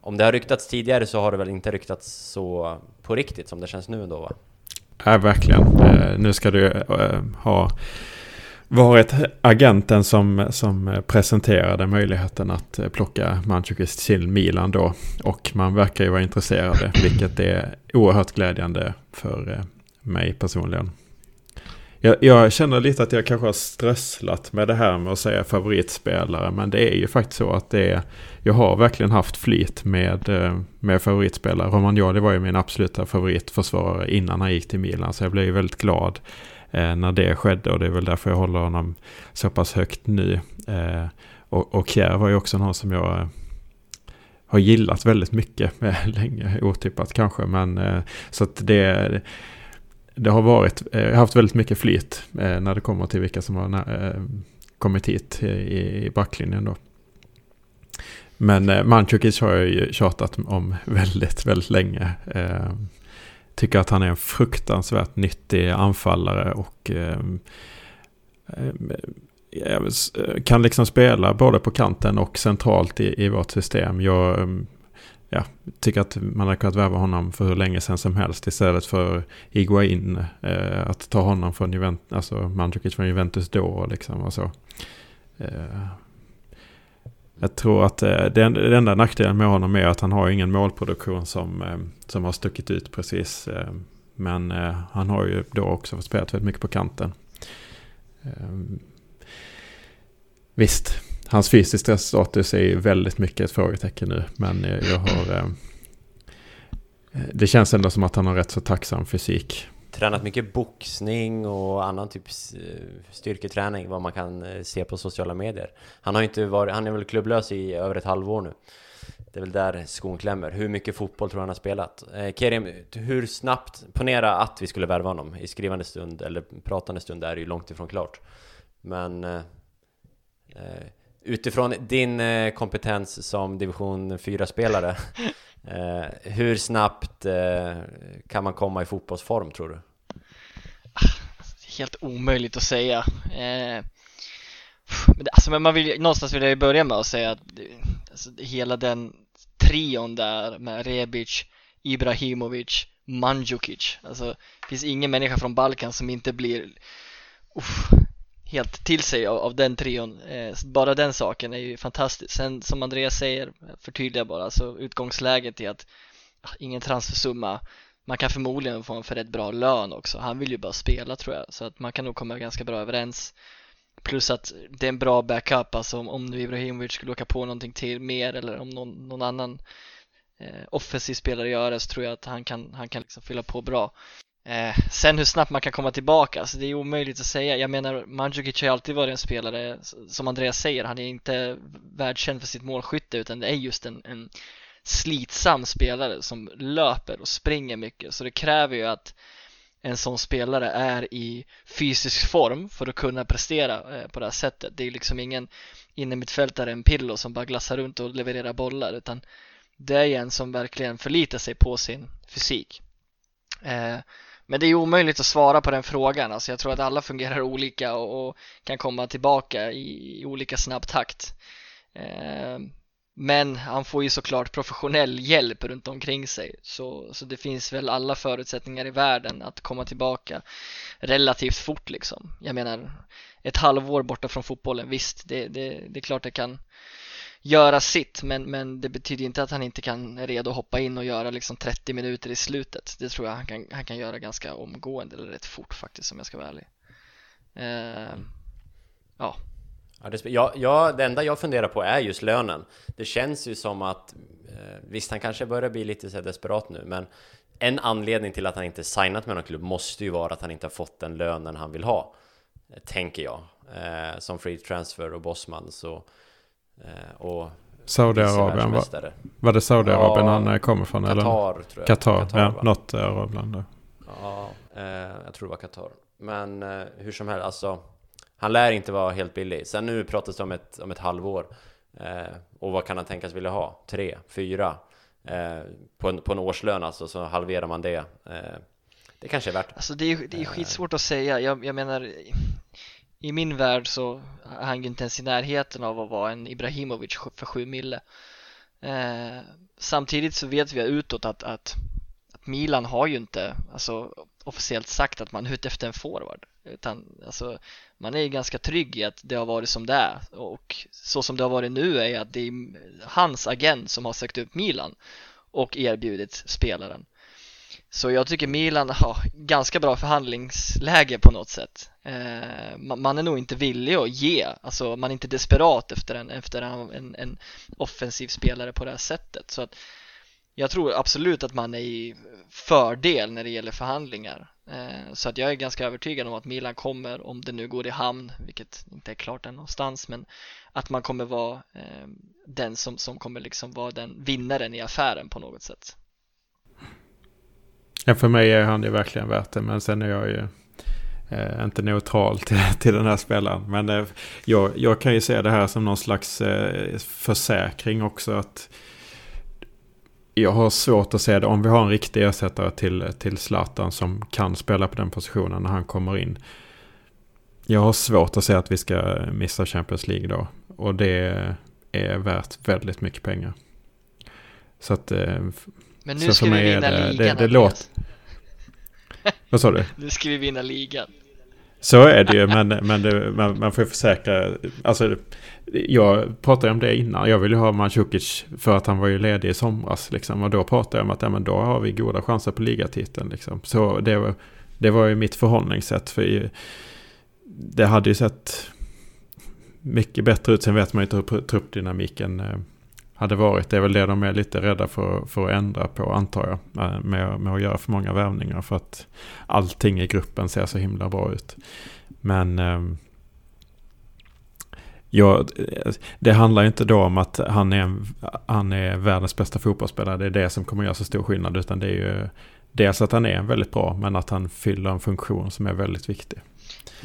om det har ryktats tidigare så har det väl inte ryktats så på riktigt som det känns nu ändå va? Ja, verkligen. Eh, nu ska du eh, ha varit agenten som, som presenterade möjligheten att plocka Mandzukic till Milan då. Och man verkar ju vara intresserade, vilket är oerhört glädjande för eh, mig personligen. Jag, jag känner lite att jag kanske har strösslat med det här med att säga favoritspelare. Men det är ju faktiskt så att det är, jag har verkligen haft flyt med, eh, med favoritspelare. Romagnoli var ju min absoluta favoritförsvarare innan han gick till Milan. Så jag blev ju väldigt glad Eh, när det skedde. Och det är väl därför jag håller honom så pass högt nu. Eh, och, och Kjär var ju också någon som jag eh, har gillat väldigt mycket. med [LAUGHS] eh, länge, otippat kanske. Men eh, så att det det har varit, jag har haft väldigt mycket flyt eh, när det kommer till vilka som har eh, kommit hit i, i backlinjen då. Men eh, Mandzukic har jag ju tjatat om väldigt, väldigt länge. Tycker att han är en fruktansvärt nyttig anfallare och eh, kan liksom spela både på kanten och centralt i, i vårt system. Jag ehm, ja, tycker att man hade kunnat värva honom för hur länge sedan som helst istället för Iguain. Eh, att ta honom från Juventus, alltså Mandzukic från Juventus då liksom och så. Eh, jag tror att eh, den, den enda nackdelen med honom är att han har ingen målproduktion som, eh, som har stuckit ut precis. Eh, men han har ju då också spelat väldigt mycket på kanten. Ehm, visst, hans fysiska status är ju väldigt mycket ett frågetecken nu. Men jag har... Det känns ändå som att han har rätt så tacksam fysik. Tränat mycket boxning och annan typ eh, styrketräning, vad man kan eh, se på sociala medier. Han har inte varit, han är väl klubblös i över ett halvår nu. Det är väl där skon klämmer. Hur mycket fotboll tror han har spelat? Eh, Kerim, hur snabbt, ponera att vi skulle värva honom i skrivande stund eller pratande stund är det ju långt ifrån klart. Men eh, eh utifrån din kompetens som division 4-spelare [LAUGHS] eh, Hur snabbt eh, kan man komma i fotbollsform tror du? Helt omöjligt att säga. Eh, men, alltså, men man vill, någonstans vill jag ju börja med att säga att alltså, hela den trion där med Rebic, Ibrahimovic, Mandzukic. Alltså, det finns ingen människa från Balkan som inte blir uff, helt till sig av, av den trion. Eh, bara den saken är ju fantastisk. Sen som Andreas säger, förtydliga bara, så utgångsläget är att ah, ingen transfersumma. Man kan förmodligen få en för rätt bra lön också. Han vill ju bara spela tror jag, så att man kan nog komma ganska bra överens. Plus att det är en bra backup, alltså om, om nu Ibrahimovic skulle åka på någonting till mer eller om någon, någon annan eh, offensiv spelare gör det så tror jag att han kan, han kan liksom fylla på bra. Eh, sen hur snabbt man kan komma tillbaka, alltså det är omöjligt att säga. Jag menar, Mandzukic har ju alltid varit en spelare, som Andreas säger, han är inte världskänd för sitt målskytte utan det är just en, en slitsam spelare som löper och springer mycket. Så det kräver ju att en sån spelare är i fysisk form för att kunna prestera eh, på det här sättet. Det är liksom ingen innermittfältare, en pillo som bara glassar runt och levererar bollar utan det är en som verkligen förlitar sig på sin fysik. Eh, men det är omöjligt att svara på den frågan. Alltså jag tror att alla fungerar [LAUGHS] olika och, och kan komma tillbaka i, i olika snabb takt. Eh, men han får ju såklart professionell hjälp runt omkring sig. Så, så det finns väl alla förutsättningar i världen att komma tillbaka relativt fort liksom. Jag menar, ett halvår borta från fotbollen, visst, det, det, det är klart det kan göra sitt men, men det betyder inte att han inte kan är redo att hoppa in och göra liksom 30 minuter i slutet. Det tror jag han kan, han kan göra ganska omgående eller rätt fort faktiskt om jag ska vara ärlig. Eh, ja. Ja, det, ja, ja, det enda jag funderar på är just lönen. Det känns ju som att, eh, visst han kanske börjar bli lite så desperat nu, men en anledning till att han inte signat med någon klubb måste ju vara att han inte har fått den lönen han vill ha. Tänker jag. Eh, som free transfer och bossman så... Eh, och Saudiarabien, var, var det Saudiarabien Ja, han eh, kommer från? eller? Qatar tror jag. Qatar, ja. va? Något arabland där. Ja, eh, jag tror det var Qatar. Men eh, hur som helst, alltså Han lär inte vara helt billig. Sen nu pratas det om ett, om ett halvår. Eh, och vad kan han tänkas vilja ha? Tre? Fyra? Eh, på, en, på en årslön alltså, så halverar man det. Eh, det kanske är värt. Alltså det är, det är skitsvårt att säga. Jag, jag menar, i- min värld så är han ju inte ens i närheten av att vara en Ibrahimovic för 7 mille. Eh, samtidigt så vet vi utåt att, att, att Milan har ju inte alltså, officiellt sagt att man är ute efter en forward. Utan alltså, man är ju ganska trygg i att det har varit som det är. Och så som det har varit nu är att det är hans agent som har sökt upp Milan och erbjudit spelaren. Så jag tycker Milan har ganska bra förhandlingsläge på något sätt. Eh, man är nog inte villig att ge, alltså man är inte desperat efter en, efter en, en, en offensiv spelare på det här sättet. Så att jag tror absolut att man är i fördel när det gäller förhandlingar. Eh, så att jag är ganska övertygad om att Milan kommer, om det nu går i hamn, vilket inte är klart än någonstans, men att man kommer vara eh, den som, som kommer liksom vara den vinnaren i affären på något sätt. Ja, för mig är han ju verkligen värt det. Men sen är jag ju eh, inte neutral till, [LAUGHS] till den här spelaren. Men eh, jag, jag kan ju se det här som någon slags eh, försäkring också. att Jag har svårt att se det. Om vi har en riktig ersättare till, till Zlatan som kan spela på den positionen när han kommer in. Jag har svårt att se att vi ska missa Champions League då. Och det är värt väldigt mycket pengar. Så att... Eh, men Så nu ska för vi vinna det- det- ligan det Andreas. Vad sa du? Nu ska vi vinna ligan Så är det ju, men, men det, man, man får ju försäkra. Alltså, jag pratade om det innan. Jag ville ju ha Mandzukic för att han var ju ledig i somras. Liksom, och då pratade jag om att ja, men då har vi goda chanser på ligatiteln. Liksom. Så det var, det var ju mitt förhållningssätt. För det hade ju sett mycket bättre ut. Sen vet man ju hur truppdynamiken eh, hade varit. Det är väl det de är lite rädda för, för att ändra på antar jag. eh, Med, med att göra för många värvningar. För att allting i gruppen ser så himla bra ut. Men ehm, ja, det handlar ju inte då om att han är, han är världens bästa fotbollsspelare. Det är det som kommer göra så stor skillnad. Utan det är ju dels att han är väldigt bra men att han fyller en funktion som är väldigt viktig.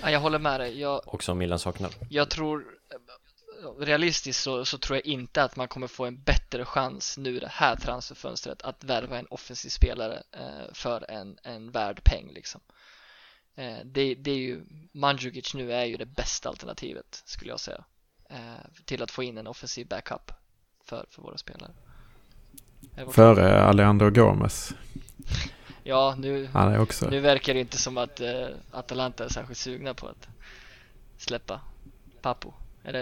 ja, Jag håller med dig, jag, Och som Milan saknar. jag tror Realistiskt så, så tror jag inte att man kommer få en bättre chans nu det här transferfönstret att värva en offensiv spelare eh, för en, en värd peng liksom. Eh, det, det är ju, Mandzukic nu är ju det bästa alternativet skulle jag säga. Eh, till att få in en offensiv backup för, för våra spelare. Före Alejandro Gomez. Ja, nu, nu verkar det inte som att eh, Atalanta är särskilt sugna på att släppa Papu. Är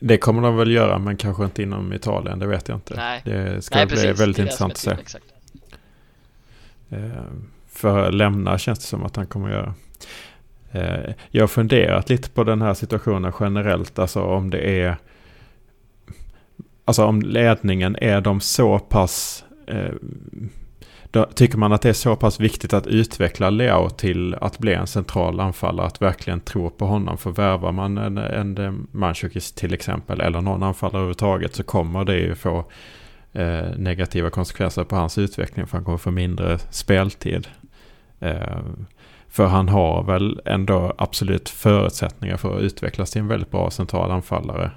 det? Kommer de väl göra men kanske inte inom Italien. Det vet jag inte. Nej. Det ska Nej, bli precis. väldigt intressant att se. Exakt. Eh, För lämna känns det som att han kommer göra. Eh, Jag har funderat lite på den här situationen generellt. Alltså om det är... Alltså om ledningen är de så pass... Då tycker man att det är så pass viktigt att utveckla Leo till att bli en central anfallare. Att verkligen tro på honom. För värvar man en, en eh, Mandzukic till exempel. Eller någon anfallare överhuvudtaget. Så kommer det ju få eh, negativa konsekvenser på hans utveckling. För han kommer få mindre speltid. Eh, för han har väl ändå absolut förutsättningar för att utvecklas till en väldigt bra central anfallare.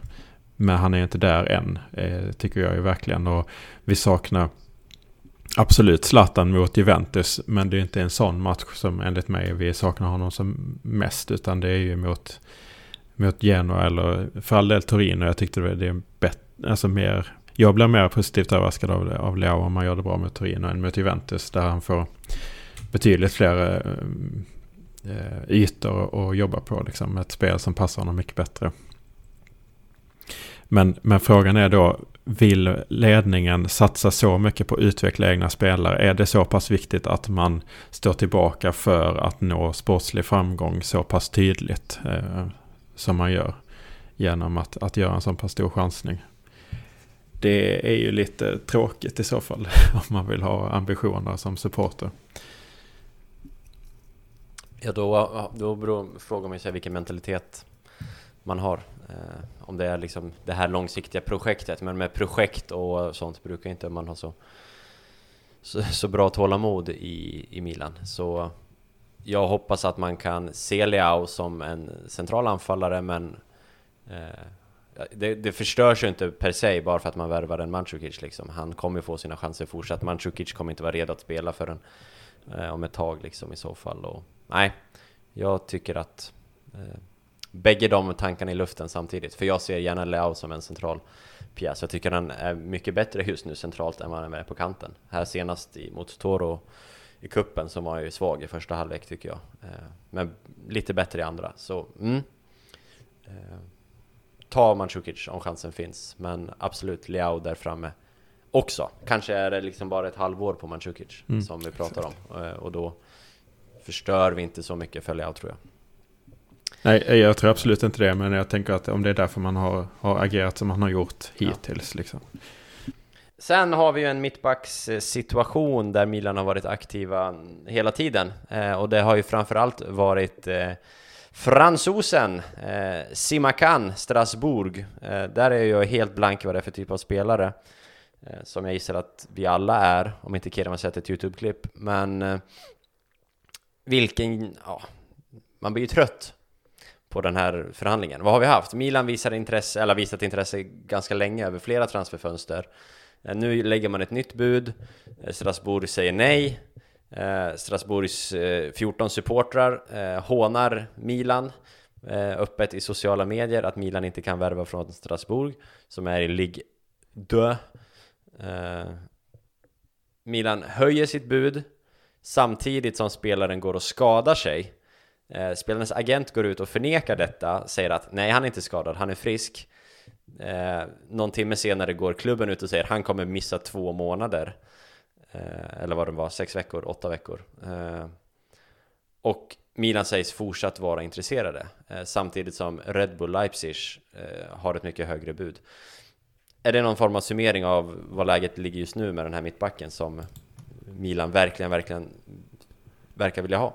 Men han är inte där än, eh, tycker jag ju verkligen. Och vi saknar absolut Zlatan mot Juventus. Men det är inte en sån match som enligt mig vi saknar honom som mest. Utan det är ju mot, mot Genoa eller för all del Torino. Jag tyckte det är bättre, alltså mer jag blir mer positivt överraskad av, av Leo om han gör det bra mot Torino än mot Juventus. Där han får betydligt fler äh, ytor att jobba på. Liksom, ett spel som passar honom mycket bättre. Men, men frågan är då, vill ledningen satsa så mycket på att utveckla egna spelare? Är det så pass viktigt att man står tillbaka för att nå sportslig framgång så pass tydligt eh, som man gör? Genom att, att göra en så pass stor chansning. Det är ju lite tråkigt i så fall [LAUGHS] om man vill ha ambitioner som supporter. Ja, då, då beror, frågar man sig vilken mentalitet man har. Eh, om det är liksom det här långsiktiga projektet. Men med projekt och sånt brukar inte man ha så, så, så bra tålamod i, i Milan. Så jag hoppas att man kan se Leao som en central anfallare men eh, det, det förstörs ju inte per se bara för att man värvar en Mandzukic liksom. Han kommer ju få sina chanser fortsatt. Mandzukic kommer inte vara redo att spela förrän eh, om ett tag liksom i så fall. Och, nej, jag tycker att eh, bägge de tankarna i luften samtidigt. För jag ser gärna Leao som en central pjäs. Jag tycker han är mycket bättre just nu centralt än vad han är på kanten. Här senast i, mot Toro i kuppen som var ju svag i första halvlek tycker jag. Eh, men lite bättre i andra. Så mm. Eh, ta Mandzukic om chansen finns. Men absolut Leao där framme också. Kanske är det liksom bara ett halvår på Mandzukic Mm, som vi pratar om. Eh, och då förstör vi inte så mycket för Leao tror jag. Nej, jag tror absolut inte det. Men jag tänker att om det är därför man har, har agerat som man har gjort hittills. Liksom. Sen har vi ju en mittbackssituation där Milan har varit aktiva hela tiden eh, och det har ju framförallt varit eh, fransosen eh, Simakan Strasbourg. Eh, där är jag helt blank vad det är för typ av spelare som jag gissar att vi alla är, om inte Kieran har sett ett YouTube-klipp. Men vilken, ja, man blir ju trött på den här förhandlingen. Vad har vi haft? Milan visar intresse, eller visat intresse ganska länge över flera transferfönster. Eh, nu lägger man ett nytt bud, eh, Strasbourg säger nej, eh, Strasbourgs 14 supportrar hånar Milan öppet i sociala medier att Milan inte kan värva från Strasbourg som är i Ligue 2 Milan höjer sitt bud samtidigt som spelaren går och skadar sig eh, Spelarens agent går ut och förnekar detta, säger att nej han är inte skadad, han är frisk. Eh, Någon timme senare går klubben ut och säger han kommer missa två månader. Eh, Eller vad det var, sex veckor, åtta veckor. Eh, Och Milan sägs fortsatt vara intresserade eh, Samtidigt som Red Bull Leipzig eh, har ett mycket högre bud. Är det någon form av summering av vad läget ligger just nu med den här mittbacken som Milan verkligen, verkligen verkar vilja ha?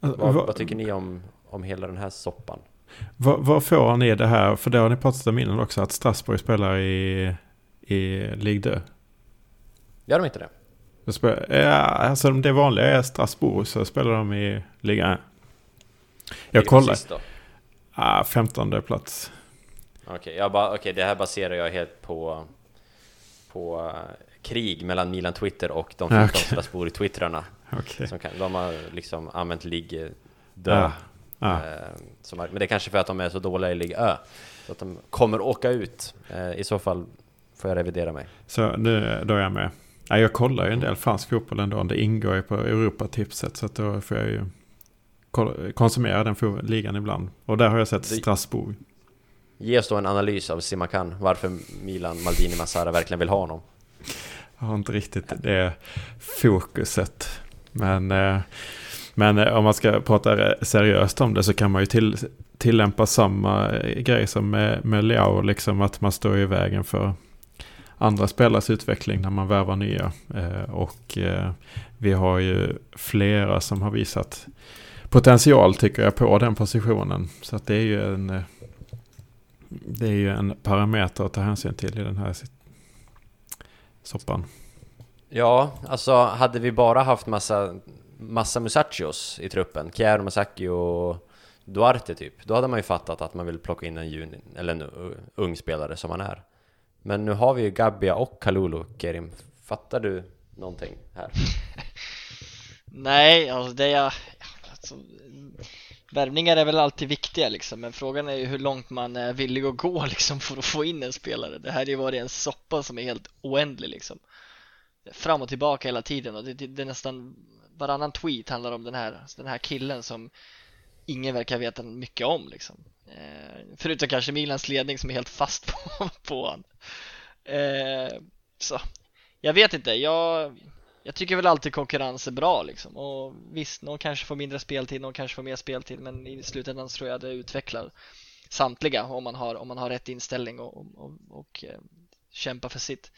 Vad, Vad, vad tycker ni om, om hela den här soppan? vad, vad får ni det här? För det har ni pratat om innan också. Att Strasbourg spelar i, i Ligue 2. Gör de inte det? De spelar, ja, alltså det vanliga är Strasbourg så spelar de i Liga 1. Jag kollar. Ah, 15 plats. Okej, jag bara, okej, det här baserar jag helt på på krig mellan Milan Twitter och de 14 Ja, okej. Strasbourg-twittrarna som kan, De har liksom använt ligg dö Ja. Ja. eh, som, Men det är kanske för att de är så dåliga i ligg Ö Så att de kommer åka ut eh, I så fall får jag revidera mig Så nu, då är jag med. Ja, jag kollar ju en del fransk fotboll ändå. Det ingår ju på Europatipset. Så att då får jag ju konsumera den ligan ibland. Och där har jag sett Strasbourg. Ge oss då en analys av Simakan Varför Milan, Maldini, Massara verkligen vill ha honom jag har inte riktigt det fokuset. Men, eh, men eh, om man ska prata seriöst om det så kan man ju till, tillämpa samma eh, grej som med, med Leao. Liksom att man står i vägen för andra spelares utveckling när man värvar nya. Och vi har ju flera som har visat potential tycker jag på den positionen. Så att det är ju en, det är ju en parameter att ta hänsyn till i den här situationen soppan. Ja, alltså hade vi bara haft massa, massa Musachios i truppen, Chiaro, Masaki och Duarte typ, då hade man ju fattat att man vill plocka in en, juni, eller en ung spelare som man är. Men nu har vi ju Gabbia och Kalulu, Kerim. Fattar du någonting här? [LAUGHS] Nej, alltså det är alltså, Värvningar är väl alltid viktiga liksom, men frågan är ju hur långt man är villig att gå liksom för att få in en spelare. Det här har ju varit en soppa som är helt oändlig liksom. Fram och tillbaka hela tiden och det, det, det är nästan varannan tweet handlar om den här, den här killen som ingen verkar veta mycket om liksom. Eh, förutom kanske Milans ledning som är helt fast [LAUGHS] på, på honom. Eh, så jag vet inte, jag, jag tycker väl alltid konkurrens är bra liksom. Och visst, någon kanske får mindre speltid, någon kanske får mer speltid men i slutändan så tror jag det utvecklar samtliga om man har, om man har rätt inställning och, och, och, och eh, kämpar för sitt.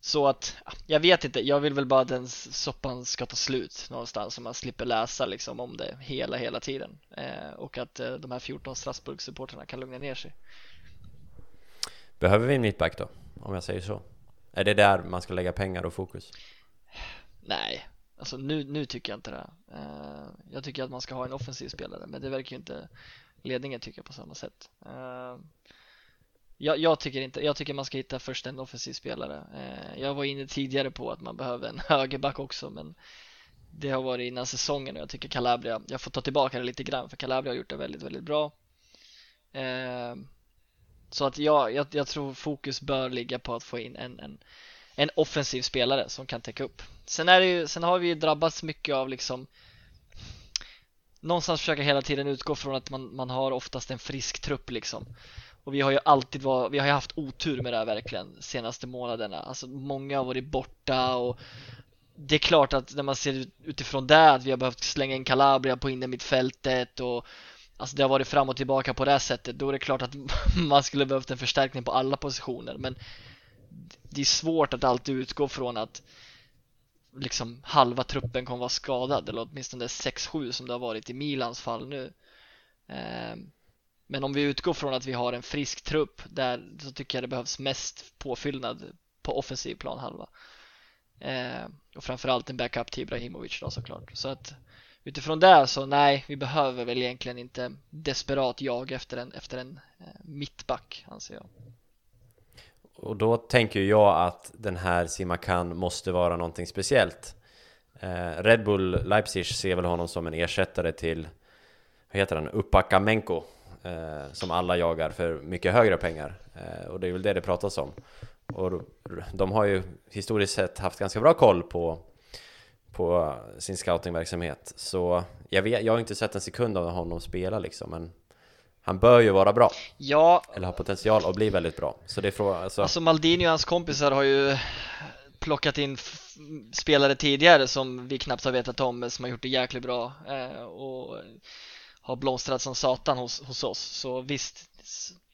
Så att, jag vet inte, jag vill väl bara att den soppan ska ta slut någonstans så man slipper läsa liksom om det hela, hela tiden. Eh, och att eh, de här 14 Strasbourg-supporterna kan lugna ner sig. Behöver vi en mittback då? Om jag säger så. Är det där man ska lägga pengar och fokus? Nej, alltså nu, nu tycker jag inte det. Eh, jag tycker att man ska ha en offensiv spelare, men det verkar ju inte ledningen tycka på samma sätt. Eh, jag, jag, tycker inte, jag tycker man ska hitta först en offensiv spelare. Eh, jag var inne tidigare på att man behöver en [LAUGHS] högerback också men det har varit innan säsongen och jag tycker Calabria, jag får ta tillbaka det lite grann för Calabria har gjort det väldigt, väldigt bra. Så att jag, jag, jag, tror fokus bör ligga på att få in en, en, en offensiv spelare som kan täcka upp. Sen, är det ju, sen har vi ju drabbats mycket av liksom någonstans försöka hela tiden utgå från att man, man har oftast en frisk trupp liksom. Och vi har ju alltid var, vi har ju haft otur med det här verkligen senaste månaderna. Alltså många har varit borta och det är klart att när man ser utifrån det att vi har behövt slänga in Calabria på innermittfältet och Alltså det har varit fram och tillbaka på det sättet. Då är det klart att [LAUGHS] man skulle behövt en förstärkning på alla positioner. Men det är svårt att alltid utgå från att liksom halva truppen kommer vara skadad eller åtminstone 6-7 som det har varit i Milans fall nu. Ehm, men om vi utgår från att vi har en frisk trupp där så tycker jag det behövs mest påfyllnad på offensiv planhalva. Ehm, och framförallt en backup till Ibrahimovic då såklart. Så att utifrån det så nej, vi behöver väl egentligen inte desperat jag efter en, efter en eh, mittback anser jag. Och då tänker jag att den här Simakan måste vara någonting speciellt. Eh, Red Bull Leipzig ser väl honom som en ersättare till, vad heter han, Upakamenko eh, som alla jagar för mycket högre pengar. Eh, och det är väl det det pratas om. Och de har ju historiskt sett haft ganska bra koll på på sin scoutingverksamhet. Så jag, vet, jag har inte sett en sekund av honom spela liksom, men han bör ju vara bra. Ja. Eller ha potential att bli väldigt bra. Så det är fråga, alltså... alltså Maldini och hans kompisar har ju plockat in spelare tidigare som vi knappt har vetat om, som har gjort det jäkligt bra eh, och har blomstrat som satan hos, hos oss. Så visst,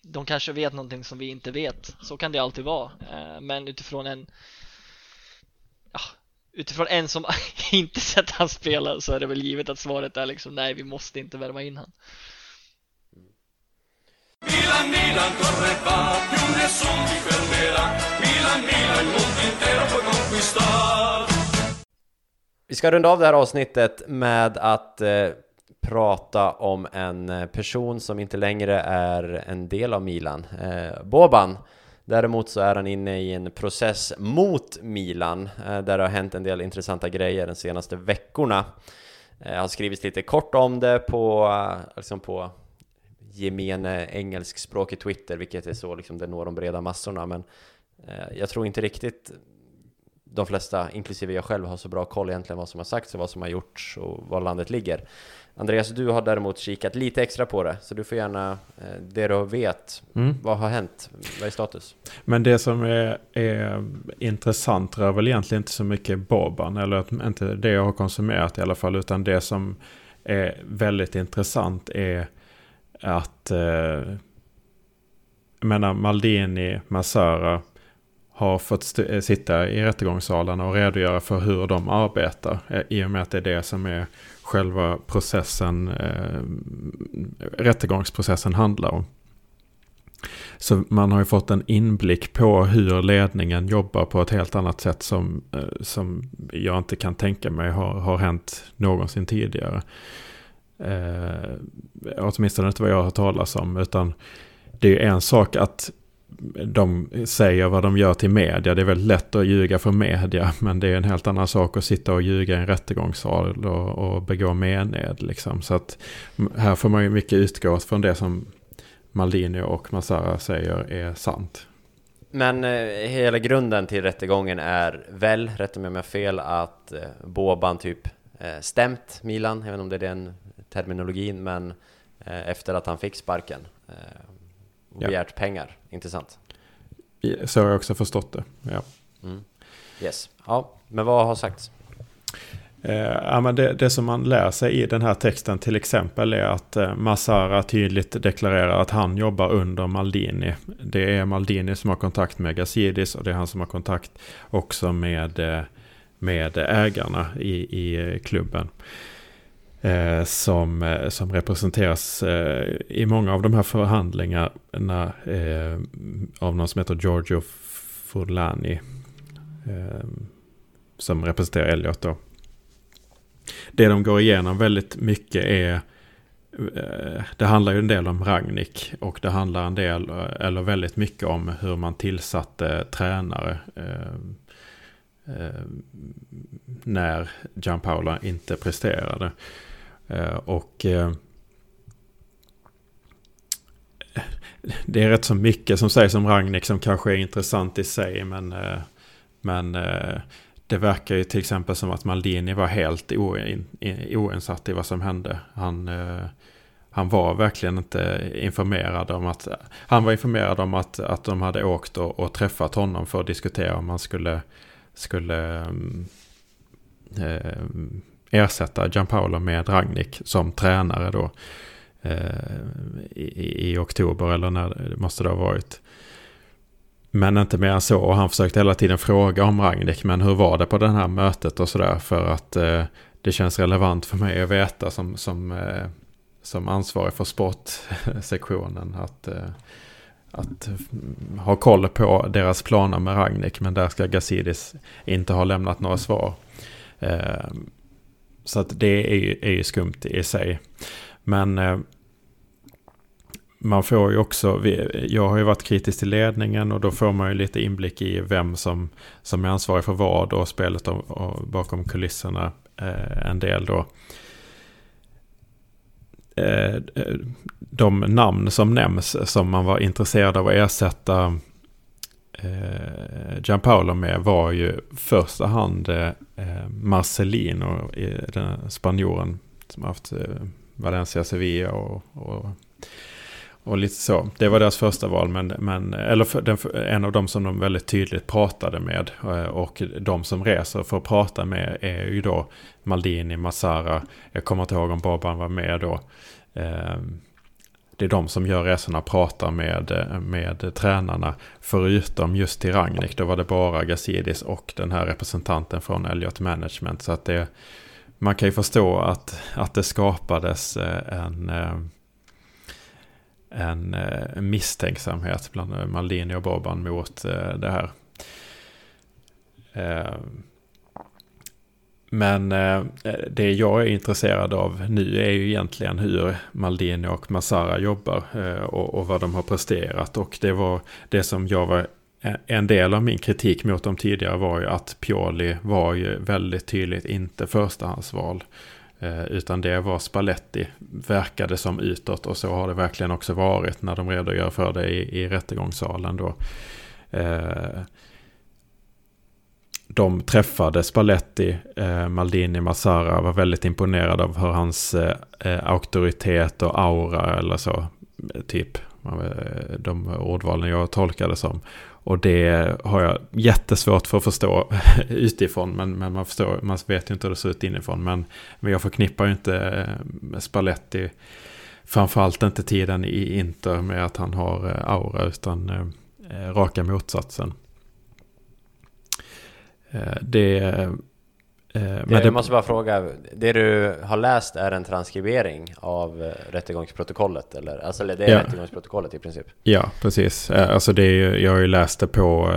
de kanske vet någonting som vi inte vet. Så kan det alltid vara. Eh, men utifrån en ja, utifrån en som [LAUGHS] inte sett han spela så är det väl givet att svaret är liksom nej, vi måste inte värva in han. Milan, Milan, corre va, più nessun ti fermerà. Milan, Milan, il mondo intero puoi conquistar. Vi ska runda av det här avsnittet med att eh, prata om en eh, person som inte längre är en del av Milan. Eh, Boban Däremot så är han inne i en process mot Milan, eh, där det har hänt en del intressanta grejer de senaste veckorna. Eh, har skrivits lite kort om det på, eh, liksom på gemene engelskspråkig Twitter, vilket är så liksom det når de breda massorna, men jag tror inte riktigt de flesta, inklusive jag själv, har så bra koll egentligen vad som har sagts och vad som har gjorts och var landet ligger. Andreas, du har däremot kikat lite extra på det, så du får gärna, eh, det du vet, mm. vad har hänt? Vad är status? Men det som är, är intressant rör väl egentligen inte så mycket Boban, eller inte det jag har konsumerat i alla fall, utan det som är väldigt intressant är att eh, jag menar Maldini, Massara har fått eh, sitta i rättegångssalarna och redogöra för hur de arbetar. Eh, I och med att det är det som är själva processen, eh, rättegångsprocessen handlar om. Så man har ju fått en inblick på hur ledningen jobbar på ett helt annat sätt som, eh, som jag inte kan tänka mig har, har hänt någonsin tidigare. Eh, åtminstone inte vad jag har hört talas om. Utan det är en sak att de säger vad de gör till media. Det är väldigt lätt att ljuga för media. Men det är en helt annan sak att sitta och ljuga i en rättegångssal och, och begå mened. Liksom. Så att här får man ju mycket utgå från det som Maldini och Massara säger är sant. Men eh, hela grunden till rättegången är väl, rätta mig om jag har fel, att eh, Boban typ eh, stämt Milan, jag vet inte om det är den terminologin, men eh, efter att han fick sparken. Eh, och ja. begärt pengar, intressant. Så har jag också förstått det, ja. Mm. Yes, ja, men vad har sagts? Eh, ja, men det, det, som man lär sig i den här texten till exempel är att eh, Massara tydligt deklarerar att han jobbar under Maldini. Det är Maldini som har kontakt med Gazidis och det är han som har kontakt också med, eh, med ägarna i, i klubben. Eh, som, eh, som representeras eh, i många av de här förhandlingarna eh, av någon som heter Giorgio Furlani. Eh, som representerar Elliot då. Det de går igenom väldigt mycket är eh, det handlar ju en del om Ragnik och det handlar en del, eh, eller väldigt mycket om hur man tillsatte tränare eh, eh, när Gianpaolo inte presterade. Eh, och eh, det är rätt så mycket som sägs om Ragnik som kanske är intressant i sig. Men, eh, men det verkar ju till exempel som att Maldini var helt oinsatt i vad som hände. Han, han var verkligen inte informerad om att... Han var informerad om att, att de hade åkt och, och träffat honom för att diskutera om han skulle, skulle mm, eh, ersätta Gianpaolo med Ragnik som tränare då. Eh, i, i, oktober eller när det måste det ha varit. Men inte mer än så. Och han försökte hela tiden fråga om Ragnik. Men hur var det på det här mötet och sådär. För att eh, det känns relevant för mig att veta som, som, eh, som ansvarig för sportsektionen. Att, eh, att ha koll på deras planer med Ragnik. Men där ska Gazidis inte ha lämnat några svar. Eh, så att det är ju, är ju skumt i sig. Men eh, man får ju också, jag har ju varit kritisk till ledningen och då får man ju lite inblick i vem som, som är ansvarig för vad och spelet och, och bakom kulisserna eh, en del då. Eh, de namn som nämns som man var intresserad av att ersätta eh, Gianpaolo med var ju första hand eh, eh Marcelino, den spanjoren som haft eh, Valencia, Sevilla och, och, och, lite så. Det var deras första val, men, men eller den, en av dem som de väldigt tydligt pratade med. Eh, och de som reser för att prata med är ju då Maldini, Massara. Jag kommer inte ihåg om Boban var med då. Eh, det är de som gör resorna, pratar med, eh, med tränarna. Förutom just till Ragnik, då var det bara Gazidis och den här representanten från Elliot Management. Så att det, man kan ju förstå att, att det skapades eh, en, eh, en, misstänksamhet bland Maldini och Boban mot det här. Men eh, det jag är intresserad av nu är ju egentligen hur Maldini och Massara jobbar eh, och, och vad de har presterat. Och det var det som jag var eh, en del av min kritik mot dem tidigare var ju att Pioli var ju väldigt tydligt inte förstahandsval. Eh, utan det var Spalletti, verkade som utåt och så har det verkligen också varit när de redogör för det i, i rättegångssalen då. Eh, de träffade Spalletti, eh, Maldini, Massara var väldigt imponerad av hur hans eh, eh, auktoritet och aura eller så, eh, typ, de ordvalen jag tolkade som. Och det har jag jättesvårt för att förstå [LAUGHS] utifrån. Men, men man, förstår, man vet ju inte hur det ser ut inifrån. Men, men jag förknippar ju inte eh, Spalletti. Framförallt inte tiden i Inter med att han har aura. Utan eh, raka motsatsen. Det Eh, men jag det... måste bara fråga, det du har läst är en transkribering av eh, rättegångsprotokollet eller? Alltså det är ja. rättegångsprotokollet i princip? Ja, precis. Eh, alltså det är jag har ju läst det på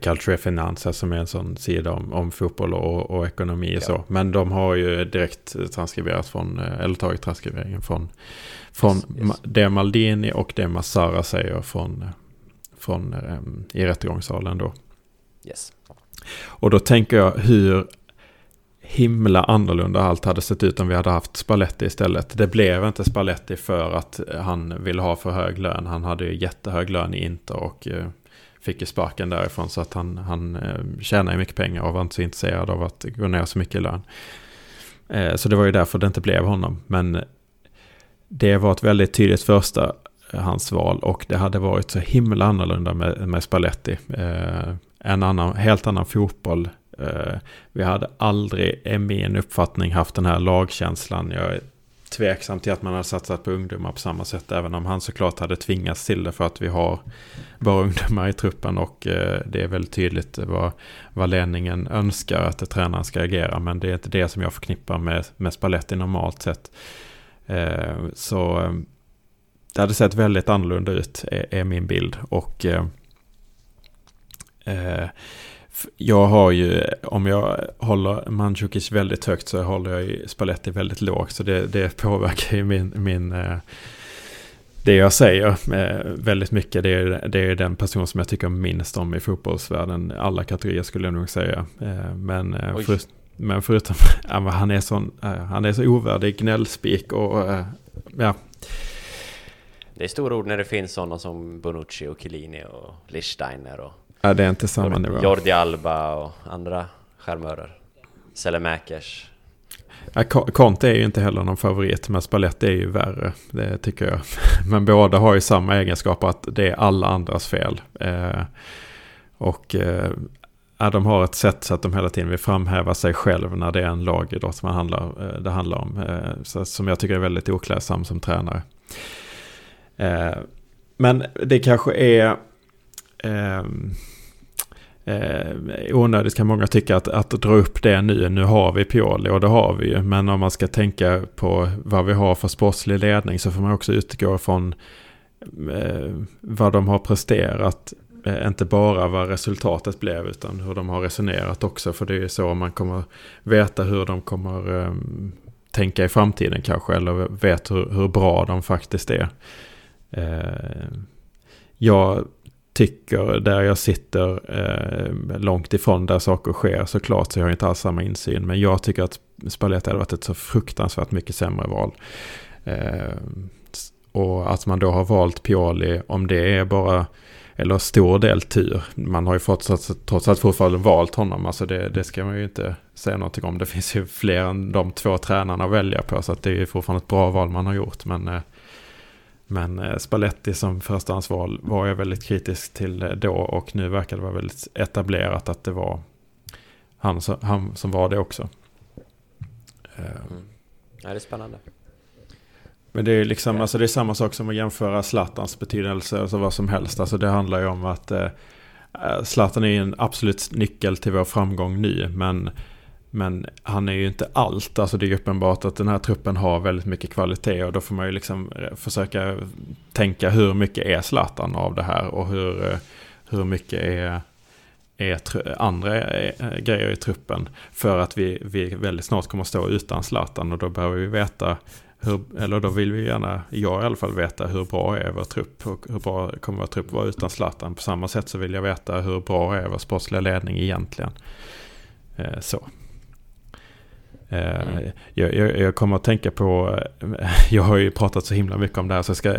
Culture Finance som är en sån sida om, om fotboll och, och ekonomi och ja. så. Men de har ju direkt transkriberat från, eller tagit transkriberingen från, från yes, yes. det Maldini och det Massara säger från, från i rättegångssalen då. Yes. Och då tänker jag hur himla annorlunda allt hade sett ut om vi hade haft Spalletti istället. Det blev inte Spalletti för att eh, han ville ha för hög lön. Han hade ju jättehög lön i Inter och eh, fick ju sparken därifrån. Så att han, han eh, tjänade ju mycket pengar och var inte så intresserad av att gå ner så mycket i lön. Så det var ju därför det inte blev honom. Men det var ett väldigt tydligt första hans val och det hade varit så himla annorlunda med, med Spalletti. En annan, helt annan fotboll Eh, vi hade aldrig, i min uppfattning, haft den här lagkänslan. Jag är tveksam till att man hade satsat på ungdomar på samma sätt. Även om han såklart hade tvingats till det för att vi har bara ungdomar i truppen. Och eh, det är väldigt tydligt vad, vad ledningen önskar att tränaren ska agera. Men det är inte det som jag förknippar med, med Spalletti normalt sett. Eh, så eh, det hade sett väldigt annorlunda ut, är, min bild. Och eh, jag har ju, om jag håller Mandzukic väldigt högt så håller jag ju Spalletti väldigt lågt. Så det, det påverkar ju min, min eh, det jag säger eh, väldigt mycket. Det är, det är den person som jag tycker minst om i fotbollsvärlden. Alla kategorier skulle jag nog säga. Eh, Men, eh, för, men förutom, [LAUGHS] han är sån, eh, han är så ovärdig gnällspik och eh, ja, Det är stora ord när det finns sådana som Bonucci och Chiellini och Lichsteiner och ja, det är inte samma nivå. Jordi Alba och andra charmörer. Selemakers. Ja, Conte är ju inte heller någon favorit, men Spalletti är ju värre. Det tycker jag. [LAUGHS] Men båda har ju samma egenskaper att det är alla andras fel. Eh, och eh, ja, de har ett sätt så att de hela tiden vill framhäva sig själv när det är en lagidrott som man handlar, eh, det handlar om. Eh, så, som jag tycker är väldigt oklädsam som tränare. Men det kanske är... Ehm, eh, onödigt kan många tycka att, att dra upp det nu. Nu har vi Pioli och det har vi ju. Men om man ska tänka på vad vi har för sportslig ledning så får man också utgå från eh, vad de har presterat. Eh, inte bara vad resultatet blev utan hur de har resonerat också. För det är ju så man kommer veta hur de kommer eh, tänka i framtiden kanske. Eller vet hur, hur bra de faktiskt är. Ehm, jag tycker där jag sitter eh, långt ifrån där saker sker såklart så jag har inte alls samma insyn. Men jag tycker att Spalletti hade varit ett så fruktansvärt mycket sämre val. Eh, och att man då har valt Pioli, om det är bara, eller stor del tur. Man har ju fått, trots- trots allt fortfarande valt honom. Alltså det, det ska man ju inte säga någonting om. Det finns ju fler än de två tränarna att välja på. Så att det är ju fortfarande ett bra val man har gjort. Men eh, men eh, Spalletti som förstahandsval var jag väldigt kritisk till eh, då och nu verkar det vara väldigt etablerat att det var han som, han som var det också. Eh, Ja, det är spännande. Men det är liksom, alltså det är samma sak som att jämföra Zlatans betydelse och så vad som helst. Alltså det handlar ju om att eh, Zlatan är en absolut nyckel till vår framgång nu. Men, men han är ju inte allt. Alltså det är ju uppenbart att den här truppen har väldigt mycket kvalitet. Och då får man ju liksom eh, försöka tänka hur mycket är Zlatan av det här. Och hur, eh, hur mycket är, är andra eh, grejer i truppen. För att vi, vi väldigt snart kommer att stå utan Zlatan. Och då behöver vi veta hur, eller då vill vi gärna, jag i alla fall, veta hur bra är vår trupp och hur bra kommer vår trupp vara utan Zlatan. På samma sätt så vill jag veta hur bra är vår sportsliga ledning egentligen. Så. Eh, Mm. jag, jag, jag kommer att tänka på, eh, [LAUGHS] jag har ju pratat så himla mycket om det här, så jag ska,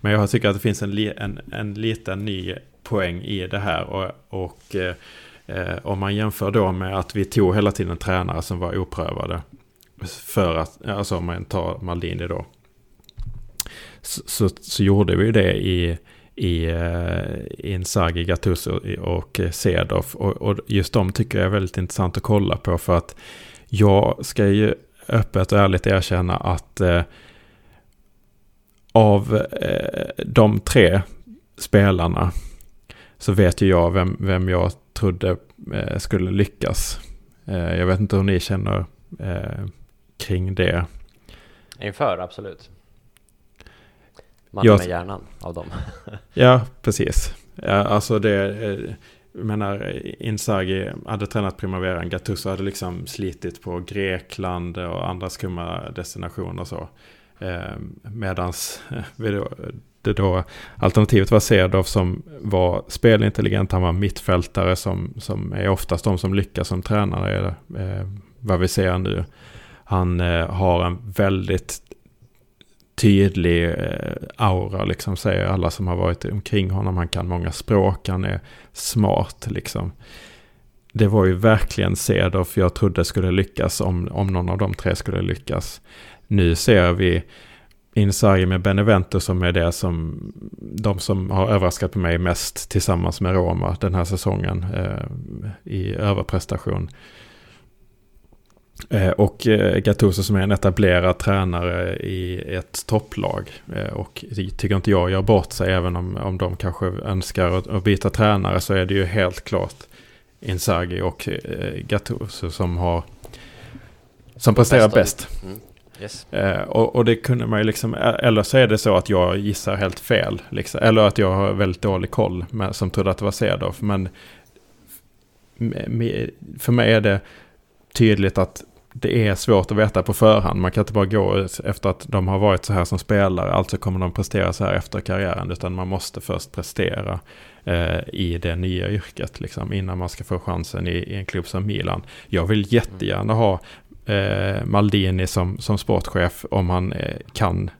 men jag tycker att det finns en, en, en liten ny poäng i det här. Och, och eh, eh, om man jämför då med att vi tog hela tiden tränare som var oprövade. För att, alltså om man tar Maldini då. Så, så, så gjorde vi det i, i uh, Inzaghi, Gattuso och Cedorf. Och, och just de tycker jag är väldigt intressant att kolla på. För att jag ska ju öppet och ärligt erkänna att eh, av eh, de tre spelarna så vet ju jag vem, vem jag trodde eh, skulle lyckas. Eh, jag vet inte hur ni känner eh, kring det. Inför, absolut. Matten Jag- med hjärnan av dem. [LAUGHS] Ja, precis. Ja, alltså det, eh, jag menar, Inzaghi hade tränat Primaveran, Gattuso hade liksom slitit på Grekland och andra skumma destinationer och så. Eh, medans [LAUGHS] då, det då, alternativet var Cedorf som var spelintelligent, han var mittfältare som, som är oftast de som lyckas som tränare, eh, vad vi ser nu. Han eh, har en väldigt tydlig eh, aura, liksom säger alla som har varit omkring honom. Han kan många språk, han är smart liksom. Det var ju verkligen Cedorf jag trodde skulle lyckas om, om någon av de tre skulle lyckas. Nu ser vi Inzaghi med Benevento som är det som de som har överraskat mig mest tillsammans med Roma den här säsongen eh, i överprestation. Eh, och eh, Gattuso som är en etablerad tränare i ett topplag. Eh, och det tycker inte jag gör bort sig även om, om de kanske önskar att, att byta tränare så är det ju helt klart Inzaghi och Gattuso som har som presterar bäst. Mm. Yes. Och, och det kunde man ju liksom, eller så är det så att jag gissar helt fel. Liksom, eller att jag har väldigt dålig koll med, som trodde att det var Cedorf. Men me- för mig är det tydligt att det är svårt att veta på förhand. Man kan inte bara gå efter att de har varit så här som spelare, alltså kommer de prestera så här efter karriären, utan man måste först prestera eh, i det nya yrket, liksom, innan man ska få chansen i, i en klubb som Milan. Jag vill jättegärna ha eh, Maldini som, som sportchef om han eh, kan,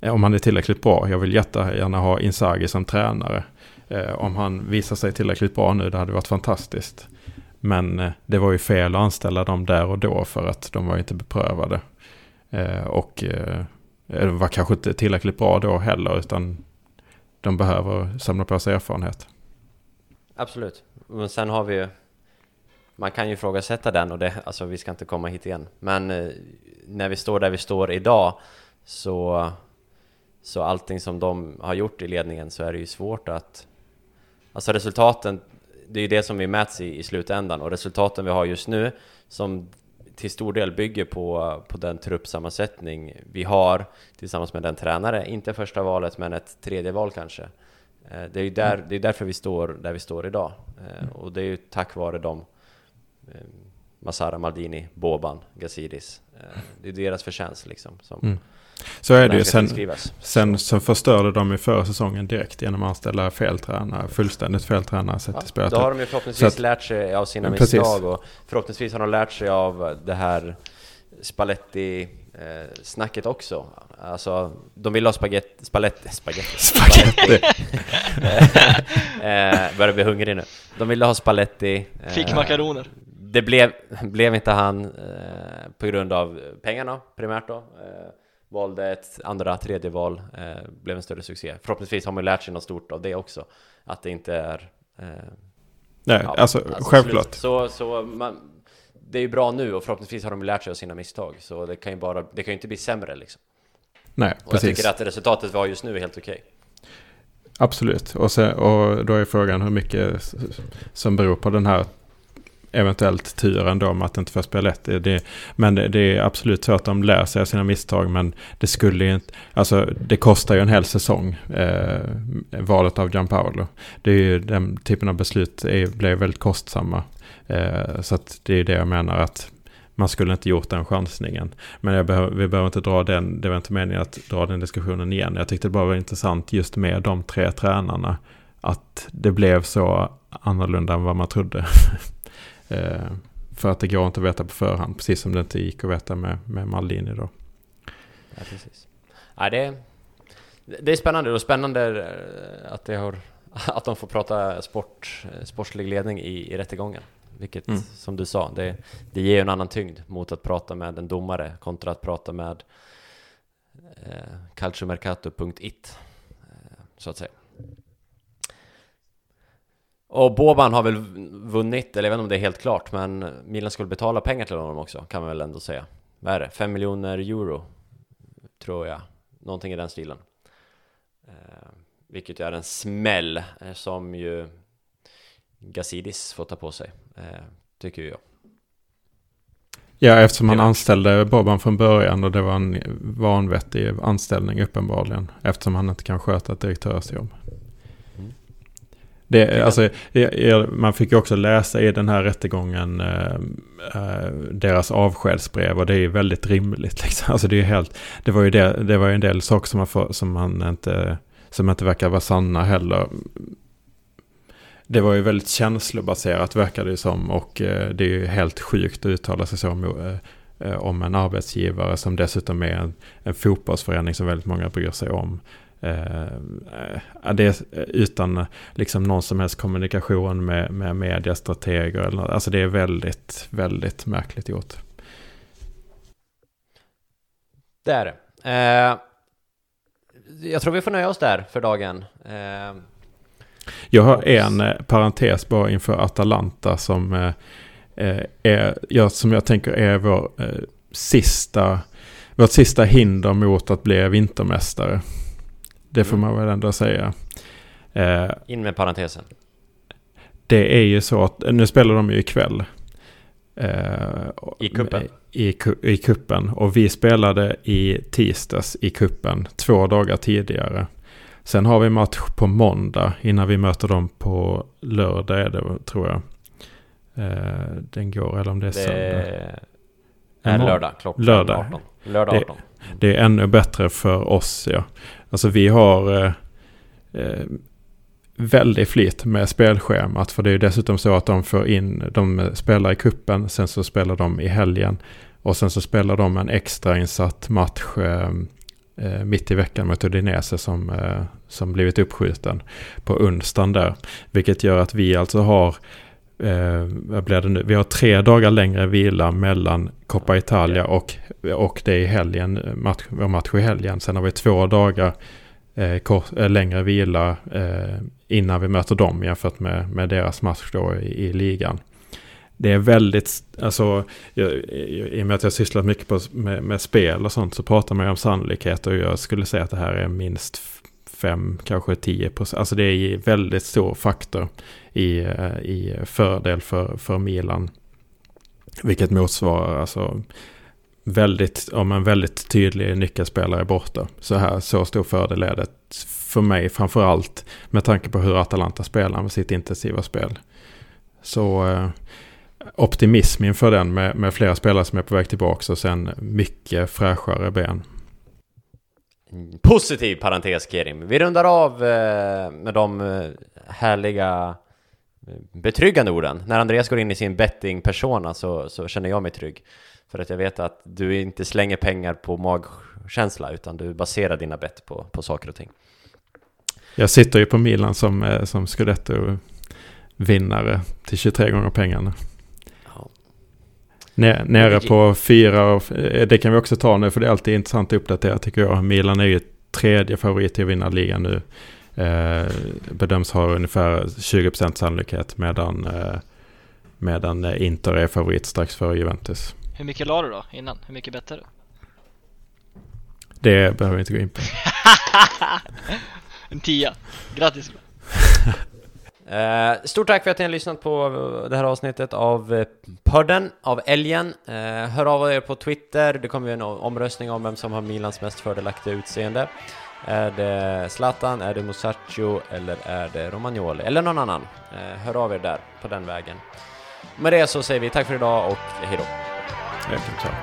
eh, om han är tillräckligt bra. Jag vill jättegärna ha Inzaghi som tränare. Eh, om han visar sig tillräckligt bra nu, det hade varit fantastiskt. Men eh, det var ju fel att anställa dem där och då för att de var inte beprövade. Eh, och eh, de var kanske inte tillräckligt bra då heller, utan de behöver samla på sig erfarenhet. Absolut. Men sen har vi ju... Man kan ju ifrågasätta den och det, alltså vi ska inte komma hit igen. Men eh, när vi står där vi står idag så... Så allting som de har gjort i ledningen så är det ju svårt att... Alltså resultaten, det är ju det som vi mäts i, i slutändan och resultaten vi har just nu som till stor del bygger på, på den truppsammansättning vi har tillsammans med den tränare, inte första valet men ett tredje val kanske. Eh, det är ju där, det är därför vi står där vi står idag. Eh, och det är ju tack vare dem. Eh, Masara, Maldini, Boban, Gazidis. Det är deras förtjänst liksom. Som, Mm. Så är det ju. Sen, sen så förstörde de ju förra säsongen direkt genom att anställa fel tränare, fullständigt fel tränare sett Ja, till spelet. då har de ju förhoppningsvis Så att- lärt sig av sina Precis. misstag och förhoppningsvis har de lärt sig av det här Spalletti-snacket också. Alltså, de vill ha spagetti, spalletti, spagetti, Spaghetti. [LAUGHS] eh, börjar bli hungrig nu. De ville ha Spalletti. eh, Fick makaroner. Det blev, blev inte han eh, på grund av pengarna primärt då. Eh, valde ett andra, tredje val, eh, blev en större succé. Förhoppningsvis har man lärt sig något stort av det också. Att det inte är... Eh, Nej, ja, alltså, självklart. slut. Så, så man, det är ju bra nu och förhoppningsvis har de lärt sig av sina misstag. Så det kan ju bara, det kan ju inte bli sämre liksom. Nej, Och jag precis. tycker att resultatet vi har just nu är helt okej. Absolut. Och, sen, och då är frågan hur mycket som beror på den här eventuellt tur ändå med att inte få spela lätt. Det, men det, det är absolut så att de lär sig av sina misstag. Men det skulle ju inte... Alltså det kostar ju en hel säsong. Eh, valet av Gianpaolo. Det är ju den typen av beslut är, blev väldigt kostsamma. Eh, så att det är det jag menar att man skulle inte gjort den chansningen. Men jag behöver, vi behöver inte dra den, det var inte meningen att dra den diskussionen igen. Jag tyckte det bara var intressant just med de tre tränarna. Att det blev så annorlunda än vad man trodde. [LAUGHS] eh, för att det går inte att veta på förhand, precis som det inte gick att veta med, med Maldini då. Ja, precis. Ja, det, det är spännande och spännande eh, att, det har, [LAUGHS] att de får prata sport, eh, sportslig ledning i, i rättegången. Vilket, Mm. som du sa, det, det ger ju en annan tyngd mot att prata med en domare kontra att prata med eh, calciomercato.it, eh, så att säga. Och Boban har väl vunnit, eller jag vet inte om det är helt klart, men Milan skulle betala pengar till honom också, kan man väl ändå säga. Vad är det? 5 miljoner euro, tror jag. Någonting i den stilen. Eh, vilket är en smäll eh, som ju Gazidis får ta på sig, eh, tycker jag. Ja, eftersom han anställde Boban från början och det var en vanvettig anställning uppenbarligen. Eftersom han inte kan sköta ett direktörsjobb. Det, alltså, man fick ju också läsa i den här rättegången eh, eh, deras avskedsbrev och det är ju väldigt rimligt. Liksom. Alltså det, är helt, det, var ju det, det var en del saker som man, får, som man inte, som inte verkar vara sanna heller. Det var ju väldigt känslobaserat verkar det ju som och eh, det är ju helt sjukt att uttala sig så om, eh, om en arbetsgivare som dessutom är en, en fotbollsförening som väldigt många bryr sig om. Eh, eh, det utan eh, liksom någon som helst kommunikation med, med mediestrateger. Eller, alltså det är väldigt, väldigt märkligt gjort. Det är det. Eh, jag tror vi får nöja oss där för dagen. Eh, Jag har en eh, parentes bara inför Atalanta som, är, ja, som jag tänker är vår sista, vårt sista hinder mot att bli vintermästare. Det får man väl ändå säga. Eh, in med parentesen. det är ju så att, nu spelar de ju ikväll. Eh, I kuppen. I, I kuppen. Och vi spelade i tisdags i kuppen två dagar tidigare. Sen har vi match på måndag innan vi möter dem på lördag är det tror jag. Eh, den går, eller om det är söndag. Det är lördag, klockan Lördag. 18. Lördag Det- 18. Det är ännu bättre för oss, ja. Alltså vi har eh, eh, väldigt flyt med spelschemat. För det är ju dessutom så att de får in, de spelar i kuppen, sen så spelar de i helgen. Och sen så spelar de en extrainsatt match eh, eh, mitt i veckan mot Udinese som, eh, som blivit uppskjuten på onsdagen där. Vilket gör att vi alltså har Eh, vad blir det nu? Vi har tre dagar längre vila mellan Coppa Italia och, och det i helgen, match, vår match i helgen. Sen har vi två dagar eh, kort, eh, längre vila eh, innan vi möter dem jämfört med, med deras match då i, i ligan. Det är väldigt, alltså jag, i och med att jag sysslat mycket på, med, med spel och sånt så pratar man ju om sannolikhet och jag skulle säga att det här är minst f- fem, kanske 10 procent. Alltså det är väldigt stor faktor i, eh, i fördel för, för Milan. Vilket motsvarar alltså väldigt, om en väldigt tydlig nyckelspelare är borta. Så här, så stor fördel är det för mig framförallt med tanke på hur Atalanta spelar med sitt intensiva spel. Så eh, optimism inför den med, med flera spelare som är på väg tillbaka och sen mycket fräschare ben. Positiv parentes Kerim. Vi rundar av eh, med de eh, härliga betryggande orden. När Andreas går in i sin betting-persona så, så känner jag mig trygg. För att jag vet att du inte slänger pengar på magkänsla utan du baserar dina bett på, på saker och ting. Jag sitter ju på Milan som, eh, som Scudetto-vinnare till 23 gånger pengarna. Ja. Nere, nere på fyra och eh, det kan vi också ta nu för det är alltid intressant att uppdatera tycker jag. Milan är ju tredje favorit till att vinna ligan nu. Eh, bedöms ha ungefär 20% sannolikhet medan, eh, medan eh, Inter är favorit strax före Juventus. Hur mycket la du då innan? Hur mycket bettade du? Det behöver vi inte gå in på. [LAUGHS] En tia. Grattis! [LAUGHS] Eh, stort tack för att ni har lyssnat på det här avsnittet av podden, av Älgen. Eh, hör av er på Twitter, det kommer ju en omröstning om vem som har Milans mest fördelaktiga utseende. Är det Zlatan, är det Musacho eller är det Romagnoli eller någon annan? Eh, hör av er där, på den vägen. Med det så säger vi tack för idag och hejdå. Verkligen,